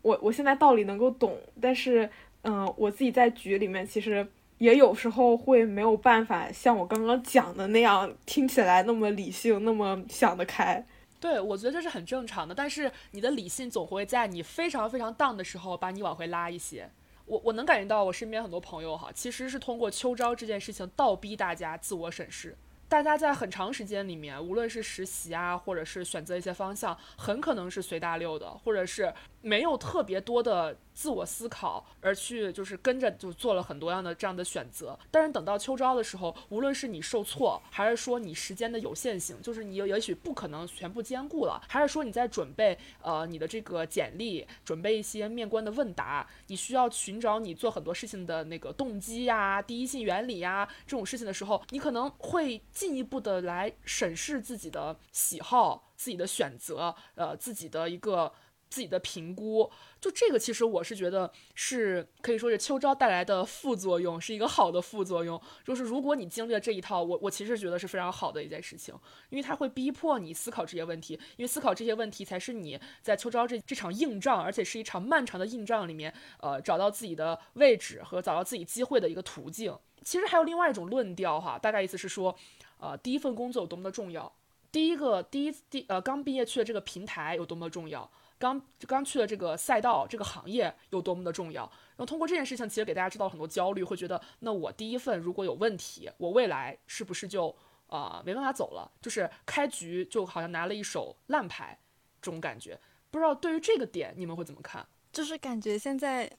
我我现在道理能够懂，但是嗯，我自己在局里面其实也有时候会没有办法像我刚刚讲的那样听起来那么理性，那么想得开。对，我觉得这是很正常的，但是你的理性总会在你非常非常荡的时候把你往回拉一些。我我能感觉到我身边很多朋友哈，其实是通过秋招这件事情倒逼大家自我审视。大家在很长时间里面，无论是实习啊，或者是选择一些方向，很可能是随大流的，或者是没有特别多的。自我思考而去，就是跟着就做了很多样的这样的选择。但是等到秋招的时候，无论是你受挫，还是说你时间的有限性，就是你也许不可能全部兼顾了，还是说你在准备呃你的这个简历，准备一些面关的问答，你需要寻找你做很多事情的那个动机呀、第一性原理呀这种事情的时候，你可能会进一步的来审视自己的喜好、自己的选择，呃自己的一个。自己的评估，就这个其实我是觉得是可以说是秋招带来的副作用，是一个好的副作用。就是如果你经历了这一套，我我其实觉得是非常好的一件事情，因为它会逼迫你思考这些问题，因为思考这些问题才是你在秋招这这场硬仗，而且是一场漫长的硬仗里面，呃，找到自己的位置和找到自己机会的一个途径。其实还有另外一种论调哈，大概意思是说，呃，第一份工作有多么的重要，第一个第一第呃刚毕业去的这个平台有多么重要。刚刚去的这个赛道，这个行业有多么的重要？然后通过这件事情，其实给大家知道很多焦虑，会觉得那我第一份如果有问题，我未来是不是就啊没办法走了？就是开局就好像拿了一手烂牌，这种感觉。不知道对于这个点你们会怎么看？就是感觉现在。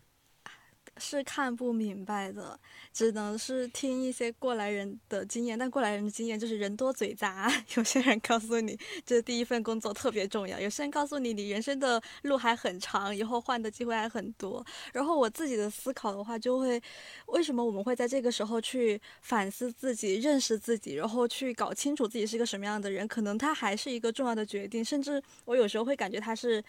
是看不明白的，只能是听一些过来人的经验。但过来人的经验就是人多嘴杂，有些人告诉你这第一份工作特别重要，有些人告诉你你人生的路还很长，以后换的机会还很多。然后我自己的思考的话，就会为什么我们会在这个时候去反思自己、认识自己，然后去搞清楚自己是一个什么样的人？可能它还是一个重要的决定，甚至我有时候会感觉它是。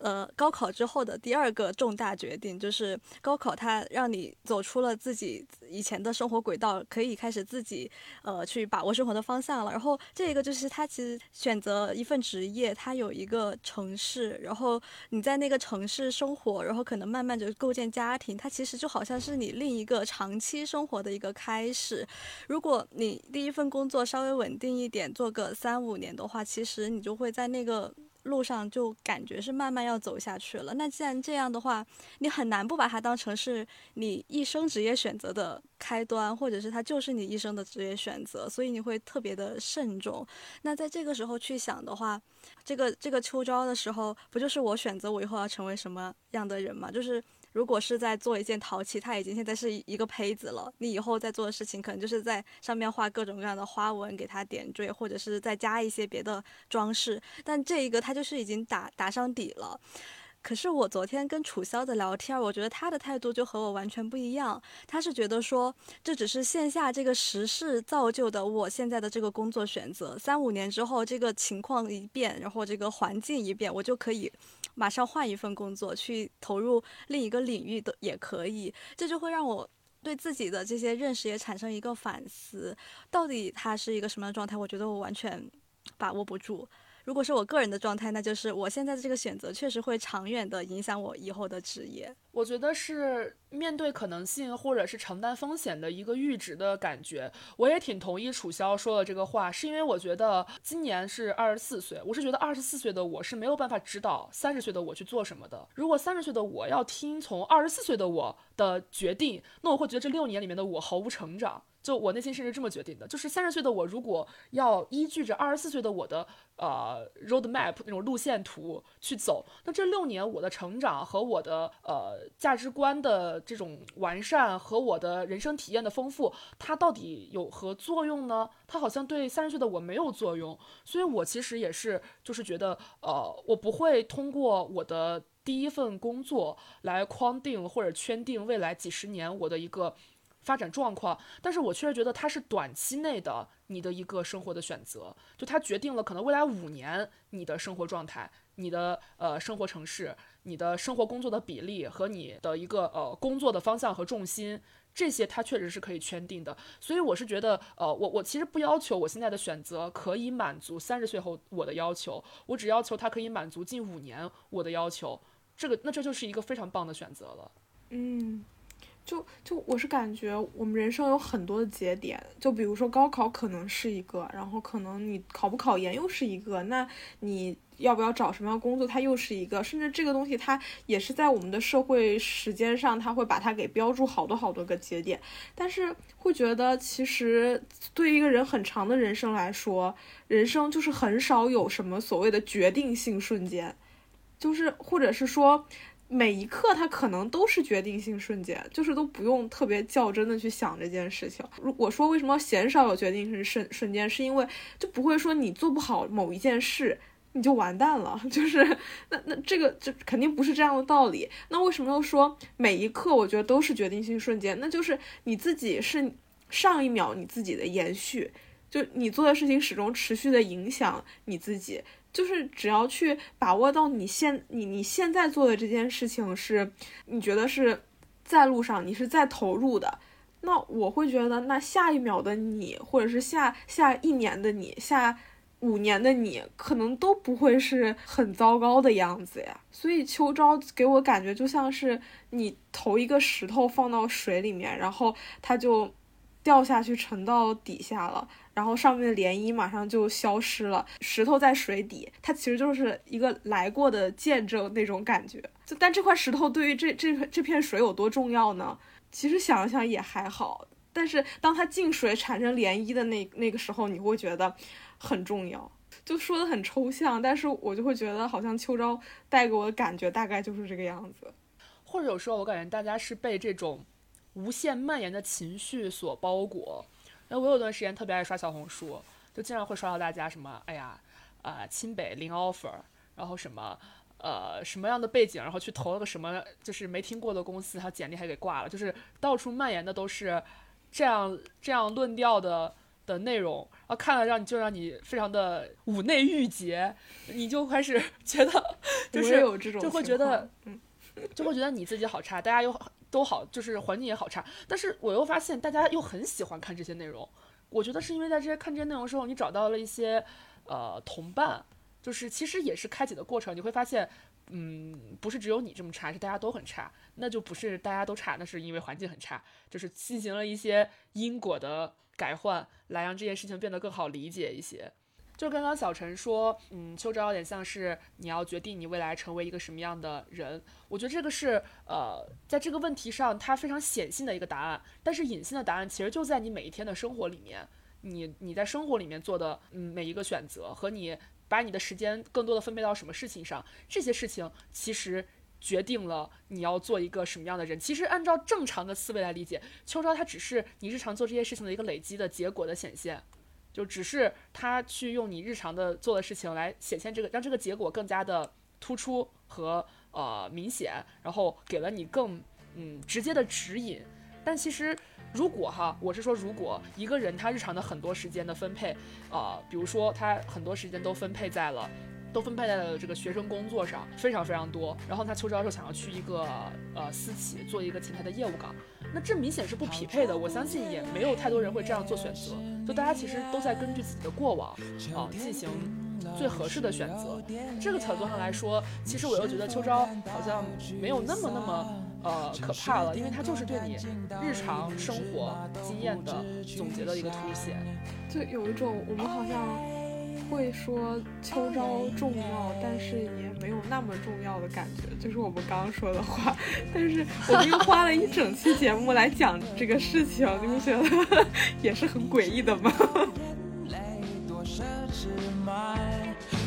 呃，高考之后的第二个重大决定就是高考，它让你走出了自己以前的生活轨道，可以开始自己呃去把握生活的方向了。然后这个就是它其实选择一份职业，它有一个城市，然后你在那个城市生活，然后可能慢慢就构建家庭，它其实就好像是你另一个长期生活的一个开始。如果你第一份工作稍微稳定一点，做个三五年的话，其实你就会在那个。路上就感觉是慢慢要走下去了。那既然这样的话，你很难不把它当成是你一生职业选择的开端，或者是它就是你一生的职业选择，所以你会特别的慎重。那在这个时候去想的话，这个这个秋招的时候，不就是我选择我以后要成为什么样的人吗？就是。如果是在做一件陶器，它已经现在是一个胚子了。你以后在做的事情，可能就是在上面画各种各样的花纹，给它点缀，或者是再加一些别的装饰。但这一个它就是已经打打上底了。可是我昨天跟楚萧的聊天，我觉得他的态度就和我完全不一样。他是觉得说，这只是线下这个时势造就的我现在的这个工作选择。三五年之后，这个情况一变，然后这个环境一变，我就可以。马上换一份工作，去投入另一个领域的也可以，这就会让我对自己的这些认识也产生一个反思。到底他是一个什么样的状态？我觉得我完全把握不住。如果是我个人的状态，那就是我现在的这个选择确实会长远的影响我以后的职业。我觉得是面对可能性或者是承担风险的一个阈值的感觉。我也挺同意楚萧说的这个话，是因为我觉得今年是二十四岁，我是觉得二十四岁的我是没有办法指导三十岁的我去做什么的。如果三十岁的我要听从二十四岁的我的决定，那我会觉得这六年里面的我毫无成长。就我内心甚至这么决定的，就是三十岁的我如果要依据着二十四岁的我的呃 road map 那种路线图去走，那这六年我的成长和我的呃价值观的这种完善和我的人生体验的丰富，它到底有何作用呢？它好像对三十岁的我没有作用，所以我其实也是就是觉得呃我不会通过我的第一份工作来框定或者圈定未来几十年我的一个。发展状况，但是我确实觉得它是短期内的你的一个生活的选择，就它决定了可能未来五年你的生活状态、你的呃生活城市、你的生活工作的比例和你的一个呃工作的方向和重心。这些它确实是可以圈定的。所以我是觉得，呃，我我其实不要求我现在的选择可以满足三十岁后我的要求，我只要求它可以满足近五年我的要求。这个那这就是一个非常棒的选择了。嗯。就就我是感觉我们人生有很多的节点，就比如说高考可能是一个，然后可能你考不考研又是一个，那你要不要找什么样工作它又是一个，甚至这个东西它也是在我们的社会时间上，它会把它给标注好多好多个节点，但是会觉得其实对于一个人很长的人生来说，人生就是很少有什么所谓的决定性瞬间，就是或者是说。每一刻，它可能都是决定性瞬间，就是都不用特别较真的去想这件事情。如果说为什么鲜少有决定性瞬瞬间，是因为就不会说你做不好某一件事你就完蛋了，就是那那这个就肯定不是这样的道理。那为什么又说每一刻我觉得都是决定性瞬间？那就是你自己是上一秒你自己的延续，就你做的事情始终持续的影响你自己。就是只要去把握到你现你你现在做的这件事情是你觉得是在路上，你是在投入的，那我会觉得那下一秒的你，或者是下下一年的你，下五年的你，可能都不会是很糟糕的样子呀。所以秋招给我感觉就像是你投一个石头放到水里面，然后它就掉下去沉到底下了。然后上面的涟漪马上就消失了，石头在水底，它其实就是一个来过的见证那种感觉。就但这块石头对于这这这片水有多重要呢？其实想想也还好。但是当它进水产生涟漪的那那个时候，你会觉得很重要。就说的很抽象，但是我就会觉得好像秋招带给我的感觉大概就是这个样子。或者有时候我感觉大家是被这种无限蔓延的情绪所包裹。那我有段时间特别爱刷小红书，就经常会刷到大家什么，哎呀，啊，清北零 offer，然后什么，呃，什么样的背景，然后去投了个什么，就是没听过的公司，他简历还给挂了，就是到处蔓延的都是这样这样论调的的内容，然后看了让你就让你非常的五内郁结，你就开始 觉得 就是就会觉得，就会觉得你自己好差，大家又。都好，就是环境也好差，但是我又发现大家又很喜欢看这些内容。我觉得是因为在这些看这些内容的时候，你找到了一些呃同伴，就是其实也是开启的过程。你会发现，嗯，不是只有你这么差，是大家都很差。那就不是大家都差，那是因为环境很差，就是进行了一些因果的改换，来让这件事情变得更好理解一些。就刚刚小陈说，嗯，秋招有点像是你要决定你未来成为一个什么样的人。我觉得这个是呃，在这个问题上，它非常显性的一个答案。但是隐性的答案其实就在你每一天的生活里面，你你在生活里面做的嗯每一个选择和你把你的时间更多的分配到什么事情上，这些事情其实决定了你要做一个什么样的人。其实按照正常的思维来理解，秋招它只是你日常做这些事情的一个累积的结果的显现。就只是他去用你日常的做的事情来显现这个，让这个结果更加的突出和呃明显，然后给了你更嗯直接的指引。但其实如果哈，我是说如果一个人他日常的很多时间的分配，呃，比如说他很多时间都分配在了。都分配在了这个学生工作上，非常非常多。然后他秋招时候想要去一个呃私企做一个前台的业务岗，那这明显是不匹配的。我相信也没有太多人会这样做选择。就大家其实都在根据自己的过往啊进行最合适的选择。这个角度上来说，其实我又觉得秋招好像没有那么那么呃可怕了，因为它就是对你日常生活经验的总结的一个凸显。就有一种我们好像。会说秋招重要，但是也没有那么重要的感觉，就是我们刚刚说的话。但是我们又花了一整期节目来讲这个事情，你不觉得也是很诡异的吗？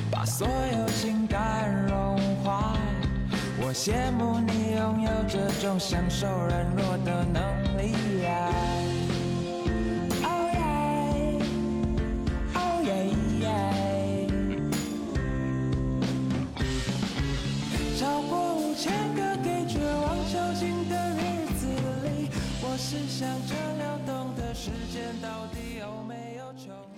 把所有情感融化，我羡慕你拥有这种享受软弱的能力呀。爱。超过五千个给绝望囚禁的日子里，我是想着流动的时间到底有没有穷。